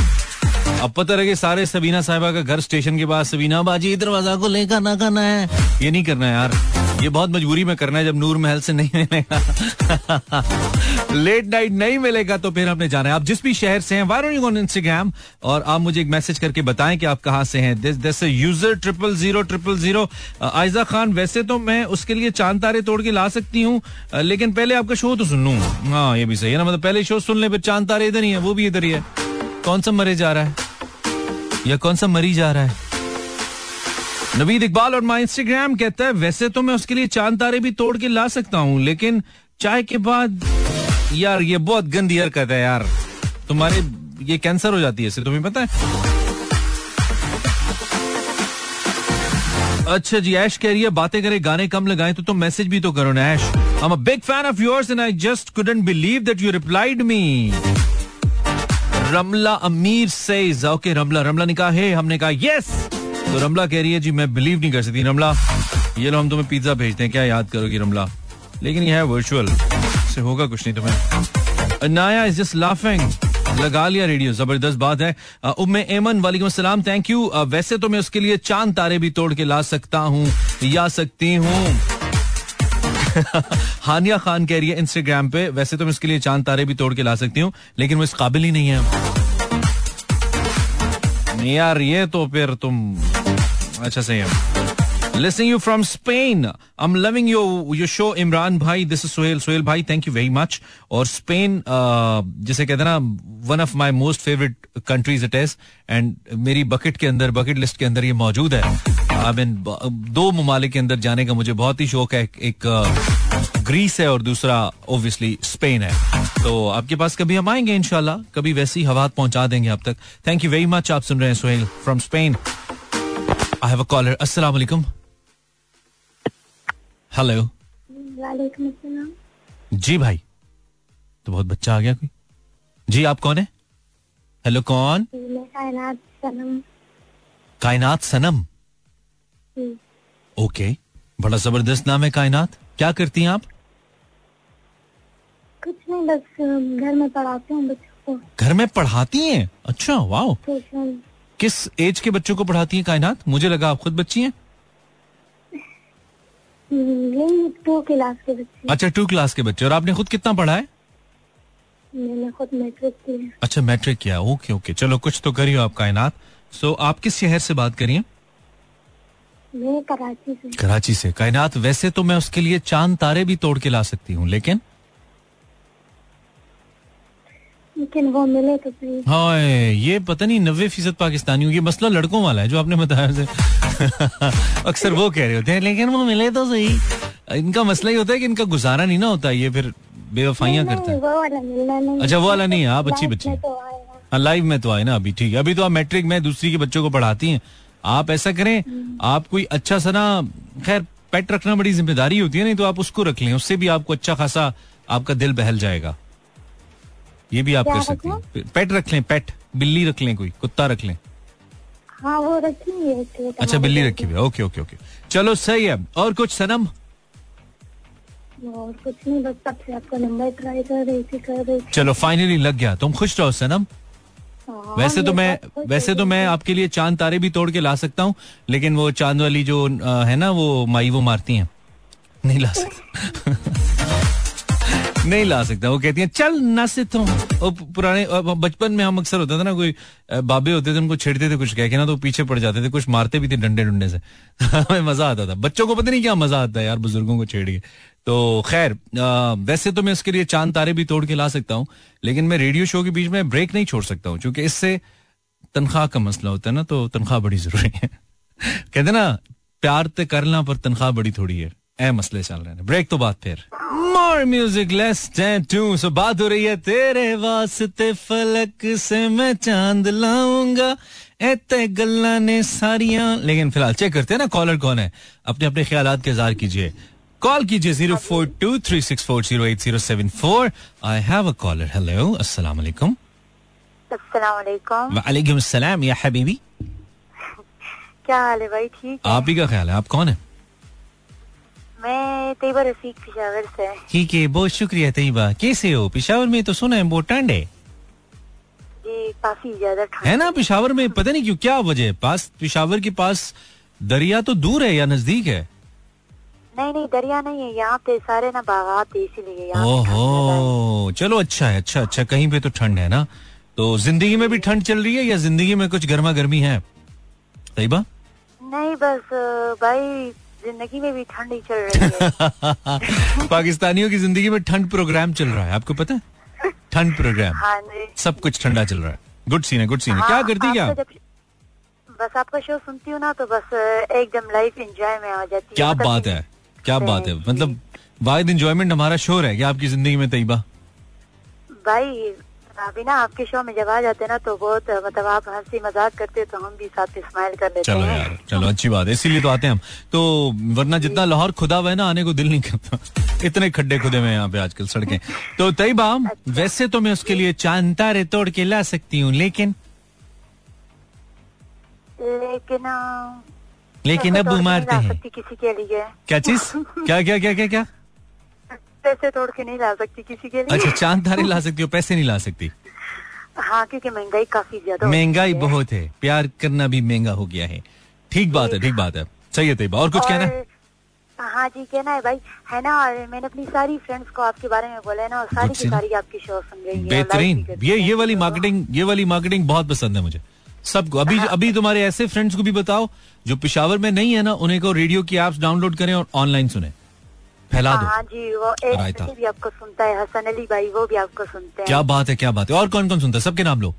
अब पता लगे सारे सबीना साहिबा का घर स्टेशन के पास। सबीना बाजी दरवाज़ा को लेकर ना करना है। ये नहीं करना है यार। ये बहुत मजबूरी में करना है, जब नूर महल से नहीं मिलेगा। लेट नाइट नहीं मिलेगा तो फिर हमने जाना है। आप जिस भी शहर से हैं वायर ऑन इंस्टाग्राम और आप मुझे एक मैसेज करके बताएँ कि आप कहाँ से हैं। This this user triple zero triple zero Ayza Khan, वैसे तो मैं उसके लिए चाँद तारे तोड़ के ला सकती हूँ लेकिन पहले आपका शो तो सुन लूँ। हाँ ये भी सही है ना मतलब पहले शो सुन ले, फिर चाँद तारे इधर ही है, वो भी इधर ही है। कौन सा मरे जा रहा है? या कौन सा मरी जा रहा है? नवीद इकबाल और माई इंस्टाग्राम कहता है, वैसे तो मैं उसके लिए चाँद तारे भी तोड़ के ला सकता हूँ, लेकिन चाय के बाद यार ये बहुत गंदी हरकत है यार। तुम्हारे ये कैंसर हो जाती है इससे, तुम्हें पता है? अच्छा जी, ऐश कह रही है, बातें करे, गाने कम लगाएँ तो तुम तो मैसेज भी तो करो ना, Aish. I am big fan of yours and I just couldn't believe that you replied me Ramla Amir says, okay, रमला रमला ने कहा है हमने कहा यस तो रमला कह रही है, जी, मैं बिलीव नहीं कर सकती। रमला, ये लो, हम तुम्हें पिज्जा भेजते हैं। क्या याद करोगी रमला? लेकिन ये है वर्चुअल से होगा कुछ नहीं तुम्हें। नाया इज़ जस्ट लाफिंग लगा लिया रेडियो ज़बरदस्त बात है। उम्मे एमन, वालेकुम अस्सलाम। थैंक यू वैसे तो मैं उसके लिए चाँद तारे भी तोड़ के ला सकता हूँ। या सकती हूँ। हानिया खान कह रही है इंस्टाग्राम पे, वैसे तो मैं उसके लिए चाँद तारे भी तोड़ के ला सकती हूँ, लेकिन वो इस काबिल ही नहीं है। यार, ये तो फिर तुम अच्छा सही है Listening you from Spain. I'm loving your your show, Imran भाई. This is Sohail. Sohail भाई, thank you very much. और स्पेन जिसे कहते हैं ना one of my most favourite countries it is and मेरी बकेट के अंदर बकेट लिस्ट के अंदर ये मौजूद है आई मीन दो ममालिक के अंदर जाने का मुझे बहुत ही शौक है एक ग्रीस है और दूसरा ओब्वियसली स्पेन है तो आपके पास कभी हम आएँगे इनशाला कभी वैसी हवा पहुँचा देंगे आप तक थैंक यू वेरी मच आप सुन रहे हैं Sohail from Spain I have a caller अस्सलाम वालेकुम हेलो वालेकुम अस्सलाम जी भाई तो बहुत बच्चा आ गया कोई? जी आप कौन है? हेलो कौन? कायनात सनम। कायनात सनम? ओके बड़ा ज़बरदस्त नाम है कायनात। क्या करती हैं आप? कुछ नहीं बस घर में पढ़ाती हूँ बच्चों को। घर में पढ़ाती हैं? अच्छा वाह किस एज के बच्चों को पढ़ाती हैं कायनात? मुझे लगा आप खुद बच्ची हैं। टू क्लास के बच्चे। अच्छा टू क्लास के बच्चे। और आपने खुद कितना पढ़ा है? मैंने खुद मैट्रिक की है। अच्छा मैट्रिक किया ओके ओके चलो कुछ तो करियो आप कायनात। सो आप किस शहर से बात करिए? मैं कराची से। कराची से। कायनात वैसे तो मैं उसके लिए चाँद तारे भी तोड़ के ला सकती हूँ लेकिन लेकिन वो मिले तो हाय ये पता नहीं नब्बे फ़ीसद पाकिस्तानियों ये मसला लड़कों वाला है जो आपने बताया अक्सर वो कह रहे होते हैं लेकिन वो मिले तो सही। इनका मसला ये होता है कि इनका गुजारा नहीं ना होता ये फिर बेवफाइयाँ करते हैं। अच्छा, वो वाला नहीं है, आप अच्छी बच्ची हैं। तो हाँ। लाइव में तो आए ना अभी ठीक है। अभी तो आप मैट्रिक में दूसरी के बच्चों को पढ़ाती हैं। आप ऐसा करें आप कोई अच्छा सा ना खैर पेट रखना बड़ी ज़िम्मेदारी होती है नहीं तो आप उसको रख लें उससे भी आपको अच्छा खासा आपका दिल बहल जाएगा। ये भी आप कर सकती हैं। पेट रख लें पेट। बिल्ली रख लें कोई कुत्ता रख लें। हाँ वो रखी हुई है अच्छा बिल्ली रखी हुई है। Okay okay okay. चलो सही है। और कुछ सनम? और कुछ नहीं बस तब से आपका नंबर ट्राई कर रही थी कर रही थी। चलो फाइनली लग गया। तुम खुश रहो सनम। हाँ, वैसे तो मैं वैसे तो मैं आपके लिए चाँद तारे भी तोड़ के ला सकता हूँ लेकिन वो चाँद वाली जो है ना वो माई वो मारती हैं। नहीं ला सकता। नहीं ला सकता। वो कहती है, चल नाचे तो वो पुराने बचपन में हम अक्सर होता था ना, कोई बाबे होते थे, उनको छेड़ते थे कुछ कह के ना तो पीछे पड़ जाते थे, कुछ मारते भी थे डंडे डंडे से। हमें मज़ा आता था। बच्चों को पता नहीं क्या मज़ा आता है यार, बुज़ुर्गों को छेड़ के। तो खैर वैसे तो मैं इसके लिए चाँद तारे भी तोड़ के ला सकता हूँ, लेकिन मैं रेडियो शो के बीच में ब्रेक नहीं छोड़ सकता हूँ, क्योंकि इससे तनख्वाह का मसला होता है ना तो तनख्वाह बड़ी ज़रूरी है। कहते ना, प्यार ते करना पर तनख्वाह बड़ी थोड़ी है। ए मसले चल रहे हैं। ब्रेक तो बात फिर। More music less to so बात हो रही है तेरे वास्ते फलक से मैं चाँद लाऊँगा। एते गल्ला ने सारियाँ। लेकिन फ़िलहाल चेक करते हैं ना कॉलर कौन है? अपने अपने ख्याल का इजहार कीजिए। कॉल कीजिए zero four two three six four zero eight zero seven four I have a caller hello अस्सलाम वालेकुम अस्सलाम वालेकुम वालेकुम अस्सलाम या हबीबी क्या हाल है भाई? ठीक आप ही का ख्याल है। आप कौन है? मैं तैयबा रफीक पिशावर से। ठीक है बहुत शुक्रिया तैयबा। कैसे हो? पिशावर में तो सुना है बहुत ठंड है। काफ़ी ज़्यादा है ना पिशावर में? पता नहीं क्यों क्या वजह है? पास पिशावर के पास दरिया तो दूर है या नज़दीक है? नहीं नहीं दरिया नहीं है यहाँ पे सारे ना बागात इसीलिए। ओहो चलो अच्छा है अच्छा अच्छा कहीं पे तो ठंड है ना? तो ज़िंदगी में भी ठंड चल रही है या ज़िंदगी में कुछ गर्मा गर्मी है? तैयबा? नहीं बस भाई ज़िंदगी में भी ठंड ही चल रही है। पाकिस्तानियों की ज़िंदगी में ठंड प्रोग्राम चल रहा है आपको पता है? ठंड प्रोग्राम। हाँ सब कुछ ठंडा चल रहा है। गुड सीन है गुड सीन है। क्या हाँ, करती क्या? बस आपका शो सुनती हूँ ना तो बस एकदम लाइफ एंजॉय में आ जाती क्या मतलब बात है क्या बात है। मतलब वाहिद इंजॉयमेंट हमारा शोर है क्या आपकी ज़िंदगी में तैयबा। भाई अभी ना आपके शो में जब आ जाते ना तो बहुत मतलब आप हँसी मज़ाक करते तो हम भी साथ स्माइल कर लेते चलो यार चलो अच्छी बात है। इसीलिए तो आते हैं हम। तो वरना जितना लाहौर खुदा हुआ है ना आने को दिल नहीं करता। इतने खड्डे खुदे में यहाँ पे आजकल सड़कें। तो तैयबा वैसे तो मैं उसके लिए चाँद तारे तोड़ के ला सकती हूँ लेकिन? लेकिन लेकिन अब मारते हैं। किसी के लिए। क्या चीज़? क्या क्या क्या क्या क्या? पैसे तोड़ के नहीं ला सकती किसी के लिए। अच्छा चाँद तारे ला सकती हो पैसे नहीं ला सकती? हाँ क्योंकि महँगाई काफ़ी ज़्यादा महँगाई बहुत है। प्यार करना भी महँगा हो गया है। ठीक बात है ठीक बात है। सही है तैयबा और कुछ कहना है? हाँ जी कहना है भाई। है ना और मैंने अपनी सारी फ्रेंड्स को आपके बारे में बोला है ना और सारी की सारी आपकी शो सुन रही है बेहतरीन। ये ये वाली मार्केटिंग ये वाली मार्केटिंग बहुत पसंद है मुझे। सबको अभी अभी तुम्हारे ऐसे फ्रेंड्स को भी बताओ जो पिशावर में नहीं है ना उन्हें को रेडियो की एप्स डाउनलोड करें और ऑनलाइन सुने। फैला दो। हाँ जी वो एक रायता। भी आपको सुनता है हसन अली भाई वो भी आपको सुनते हैं। क्या बात है क्या बात है। और कौन कौन सुनता है? सबके नाम लो।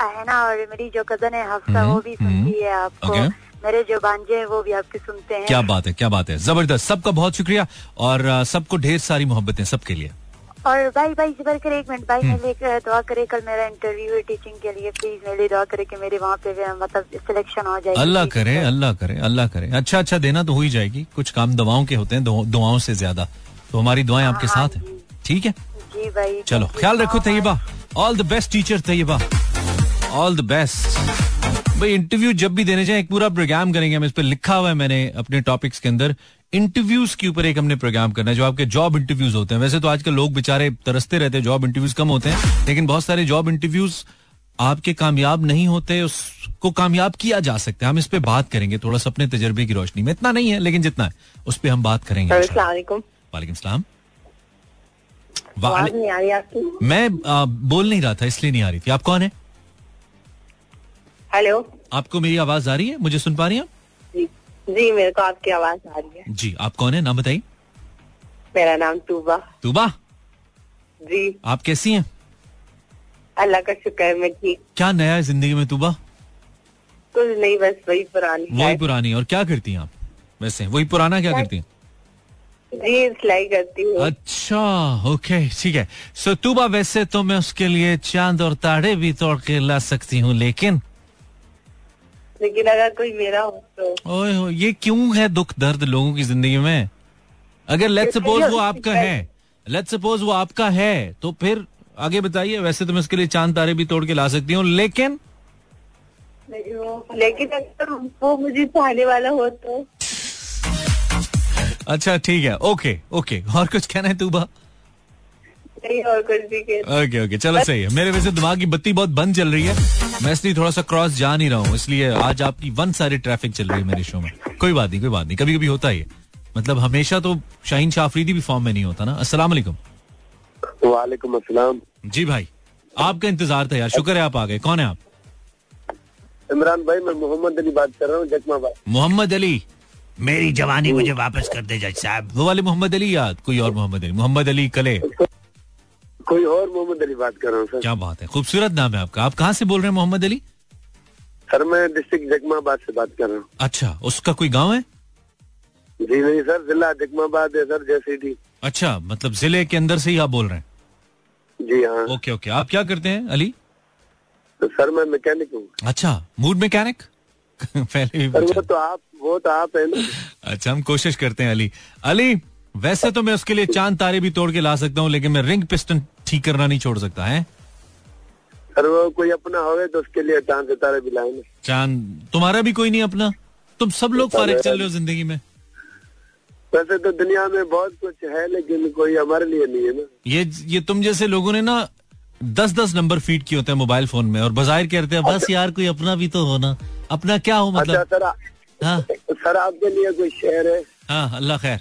है ना और मेरी जो कज़न है हफ्सा हम्म, वो भी सुनती है आपको। Okay. मेरे जो बांजे हैं वो भी आपके सुनते हैं। क्या बात है क्या बात है। ज़बरदस्त। सबका बहुत शुक्रिया और सबको ढेर सारी मोहब्बतें सबके लिए। और भाई भाई जबर कर एक मिनट भाई हम्म। मेरे लिए दुआ करे कल मेरा इंटरव्यू है टीचिंग के लिए प्लीज़ मेरे लिए दुआ करे कि मेरे वहाँ पे मतलब सिलेक्शन हो जाए अल्लाह करे अल्लाह करे अल्लाह करे। अच्छा अच्छा देना तो हो ही जाएगी। कुछ काम दवाओं के होते हैं दुआओं से ज़्यादा। तो हमारी दुआएँ आपके हाँ साथ हैं। ठीक है? जी भाई चलो ख्याल रखो. Tayyaba. All the best teacher Tayyaba. All the best भाई इंटरव्यू जब भी देने जाए एक पूरा प्रोग्राम करेंगे हम इस पर लिखा हुआ है मैंने अपने टॉपिक्स के अंदर। इंटरव्यूज़ के ऊपर एक हमने प्रोग्राम करना है जो आपके जॉब इंटरव्यूज़ होते हैं। वैसे तो आजकल लोग बेचारे तरसते रहते हैं जॉब इंटरव्यूज़ कम होते हैं लेकिन बहुत सारे जॉब इंटरव्यूज़ आपके कामयाब नहीं होते उसको कामयाब किया जा सकता है। हम इस पे बात करेंगे थोड़ा सा अपने तजर्बे की रोशनी में। इतना नहीं है लेकिन जितना है उस पर हम बात करेंगे। वालेकुम सलाम। मैं आ, बोल नहीं रहा था इसलिए नहीं आ रही थी। आप कौन है? हेलो। आपको मेरी आवाज़ आ रही है? मुझे सुन पा रही हैं जी मेरे को आपकी आवाज़ आ रही है। जी आप कौन है? नाम बताइए। मेरा नाम तूबा। तूबा? जी। आप कैसी हैं? अल्लाह का शुक्र है मैं ठीक। क्या नया है ज़िंदगी में तूबा? कुछ नहीं बस वही पुरानी वही। पुरानी और क्या करती हैं आप? वैसे वही पुराना क्या करती हैं? जी सिलाई करती हूँ। अच्छा ओके ठीक है। सो तूबा वैसे तो मैं उसके लिए चाँद और ताड़े भी तोड़ के ला सकती हूँ लेकिन लेकिन अगर कोई मेरा हो तो। ओए हो ये क्यों है दुख दर्द लोगों की ज़िंदगी में? अगर लेट सपोज़ वो आपका है लेट सपोज़ वो आपका है तो फिर आगे बताइए वैसे तो मैं उसके लिए चाँद तारे भी तोड़ के ला सकती हूँ लेकिन लेकिन अगर वो मुझे चाहने वाला हो तो। अच्छा ठीक है ओके ओके और कुछ कहना है तू तूबा? नहीं और कुछ भी ओके ओके चलो सही है। मेरे वैसे दिमाग की बत्ती बहुत बंद चल रही है। मैं इसलिए थोड़ा सा क्रॉस जा नहीं रहा हूँ। इसलिए आज आपकी वन सारी ट्रैफ़िक चल रही है मेरे शो में। कोई बात नहीं कोई बात नहीं। कभी कभी होता ही है। मतलब हमेशा तो शाहीन शाफरीदी भी फॉर्म में नहीं होता ना। अस्सलाम वालेकुम। वालेकुम अस्सलाम। जी भाई आपका इंतज़ार था यार। शुक्र है आप आ गए। कौन है आप? इमरान भाई मैं मोहम्मद अली बात कर रहा हूँ जकमाबाद मोहम्मद अली। मेरी जवानी मुझे वापस कर दे जज साहब। वो वाले मोहम्मद अली याद? कोई और मोहम्मद अली? मोहम्मद अली कले। कोई और मोहम्मद अली बात कर रहा हूँ सर। क्या बात है? खूबसूरत नाम है आपका। आप कहाँ से बोल रहे हैं मोहम्मद अली? सर मैं डिस्ट्रिक्ट जगमाबाद से बात कर रहा हूँ। अच्छा उसका कोई गाँव है? जी नहीं सर जिला जगमाबाद है सर जैसे अच्छा मतलब ज़िले के अंदर से ही आप बोल रहे हैं? जी हाँ। Okay okay. आप क्या करते हैं अली? तो सर मैं मैकेनिक हूँ। अच्छा मूड मैकेनिक? पहले भी वो तो आप वो तो आप है ना। अच्छा हम कोशिश करते हैं अली। अली वैसे तो मैं उसके लिए चाँद तारे भी तोड़ के ला सकता हूँ लेकिन मैं रिंग पिस्टन ठीक करना नहीं छोड़ सकता है? सर वो कोई अपना होवे तो उसके लिए चाँद सितारे भी लाए ना चाँद तुम्हारा भी कोई नहीं अपना? तुम सब लोग फारिग चल रहे हो ज़िंदगी में। वैसे तो दुनिया में बहुत कुछ है लेकिन कोई हमारे लिए नहीं है ना। ये ये तुम जैसे लोगों ने ना दस दस नंबर फ़ीड किए होते हैं मोबाइल फ़ोन में और बाज़ार कहते हैं बस यार कोई अपना भी तो होना अपना क्या हो अच्छा मतलब सर हाँ। सर आपके लिए कोई शेर है? हाँ अल्लाह खैर।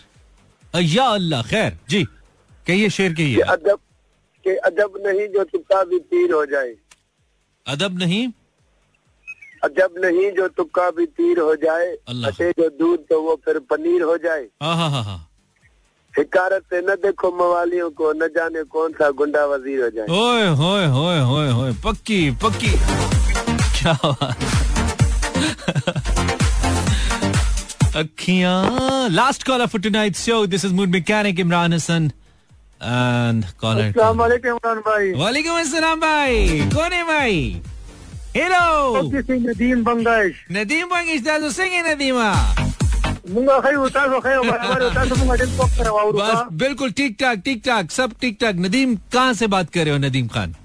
या अल्लाह खैर जी। कहिए शेर कहिए। अदब के अदब नहीं जो तुक्का भी तीर हो जाए। अदब नहीं? अजब नहीं जो तुक्का भी तीर हो जाए। हटे जो दूध तो वो फिर पनीर हो जाए। हाँ हाँ हाँ हिकारत से न देखो मवालियों को न जाने कौन सा गुंडा वज़ीर हो जाए। ओए होए होए होए होए पक्की पक्की। क्या अखियाँ last caller for tonight show this is mood mechanic Imran Hasan and caller भाई वालेकुम अस्सलाम भाई कौन है भाई हेलो नदीम बंगाश नदीम बंगिश दादू सिंह नदीमा बस बिल्कुल ठीक ठाक ठीक ठाक सब ठीक ठाक नदीम कहाँ से बात कर रहे हो नदीम खान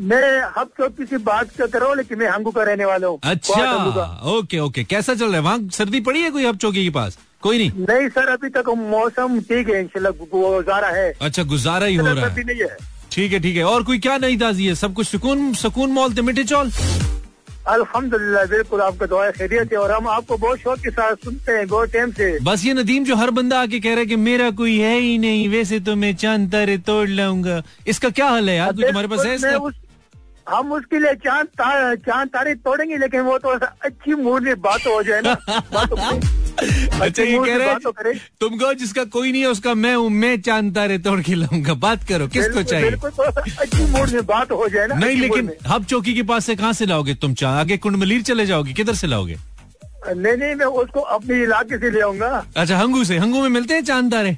मैं हब चौकी से बात कर रहा हूँ लेकिन मैं हंगू का रहने वाला हूँ अच्छा ओके ओके कैसा चल रहा है वहाँ सर्दी पड़ी है कोई हब चौकी के पास कोई नहीं। नहीं सर अभी तक मौसम ठीक है इंशाल्लाह गुजारा है। अच्छा गुजारा ही हो रहा है। नहीं है। ठीक है ठीक है। और कोई क्या नहीं ताजी है? सब कुछ सुकून सुकून मॉल थे मिठे चौल? अल्हम्दुलिल्लाह बिल्कुल आपका दुआ खैरियत है और हम आपको बहुत शौक के साथ सुनते हैं बहुत टाइम से। बस ये नदीम जो हर बंदा आके कह रहा है कि मेरा कोई है ही नहीं वैसे तो मैं चाँद तारे तोड़ लाऊँगा। इसका क्या हल है यार? तुम्हारे पास है इसका? उस- हम उसके लिए चाँद चाँद तारे तोड़ेंगे लेकिन वो तो अच्छी मूड में बात हो जाए ना। अच्छा ये कह रहे तो हैं तुम कहो जिसका कोई नहीं है उसका मैं हूँ मैं चाँद तारे तोड़ के लाऊँगा बात करो किसको चाहिए? सा अच्छी मूड में बात हो जाए ना नहीं लेकिन हब चौकी के पास से कहाँ से लाओगे तुम चाह आगे कुंडमलीर चले जाओगे किधर से लाओगे? नहीं नहीं मैं उसको अपने इलाके से ले आऊँगा। अच्छा हंगू से हंगू में मिलते हैं चाँद तारे?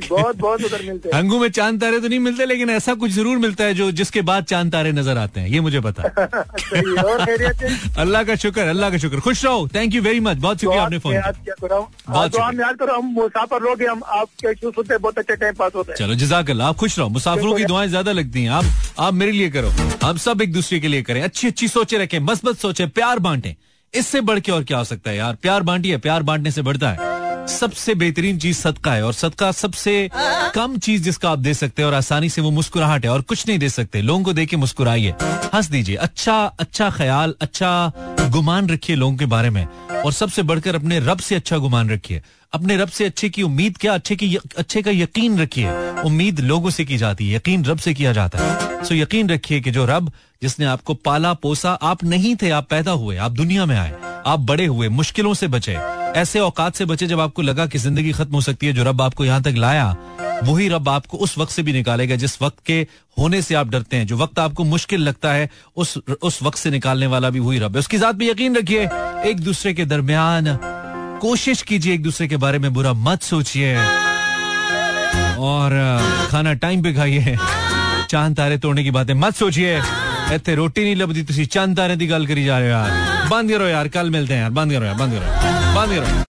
बहुत बहुत उधर मिलते हैं। हंगू में चाँद तारे तो नहीं मिलते लेकिन ऐसा कुछ ज़रूर मिलता है जो जिसके बाद चाँद तारे नज़र आते हैं ये मुझे पता अल्लाह का शुक्र अल्लाह का शुक्र। खुश रहो थैंक यू वेरी मच बहुत शुक्रिया आपने फ़ोन करो बहुत हाँ, है चलो जजाकल्ला आप खुश रहो। मुसाफिरों की दुआएँ ज़्यादा लगती हैं। आप आप मेरे लिए करो। हम सब एक दूसरे के लिए करें। अच्छी अच्छी सोचे रखें मस्बत सोचे प्यार बांटें। इससे बढ़ के और क्या हो सकता है यार? प्यार बांटिए प्यार बांटने से बढ़ता है। सबसे बेहतरीन चीज़ सदका है और सदका सबसे कम चीज़ जिसका आप दे सकते हैं और आसानी से वो मुस्कुराहट है और कुछ नहीं दे सकते। लोगों को देखे मुस्कुराइए। हंस दीजिए। अच्छा अच्छा ख्याल अच्छा गुमान रखिए लोगों के बारे में और सबसे बढ़कर अपने रब से अच्छा गुमान रखिए। अपने रब से अच्छे की उम्मीद क्या, अच्छे की अच्छे का यकीन रखिए। उम्मीद लोगों से की जाती है, यकीन रब से किया जाता है। सो यकीन रखिए कि जो रब जिसने आपको पाला, पोसा, आप नहीं थे, आप पैदा हुए, आप दुनिया में आए, आप बड़े हुए, मुश्किलों से बचे, ऐसे औकात से बचे जब आपको लगा कि ज़िंदगी खत्म हो सकती है, जो रब आपको यहाँ तक लाया, वही रब आपको उस वक्त से भी निकालेगा जिस वक्त के होने से आप डरते हैं। जो वक्त आपको मुश्किल लगता है, उस उस वक्त से निकालने वाला भी वही रब है। उसकी जात पे यकीन रखिए, एक दूसरे के दरमियान कोशिश कीजिए एक दूसरे के बारे में बुरा मत सोचिए और अ, खाना टाइम पे खाइए चांद तारे तोड़ने की बातें मत सोचिए ਇੱਥੇ ਰੋਟੀ ਨਹੀਂ ਲੱਭਦੀ ਤੁਸੀਂ ਚੰਦ ਤਾਰੇ ਦੀ ਗੱਲ ਕਰੀ ਜਾ ਰਹੇ ਹੋ ਯਾਰ ਬੰਦ ਕਰੋ ਯਾਰ ਕੱਲ ਮਿਲਦੇ हैं यार बंद करो यार बंद करो बंद करो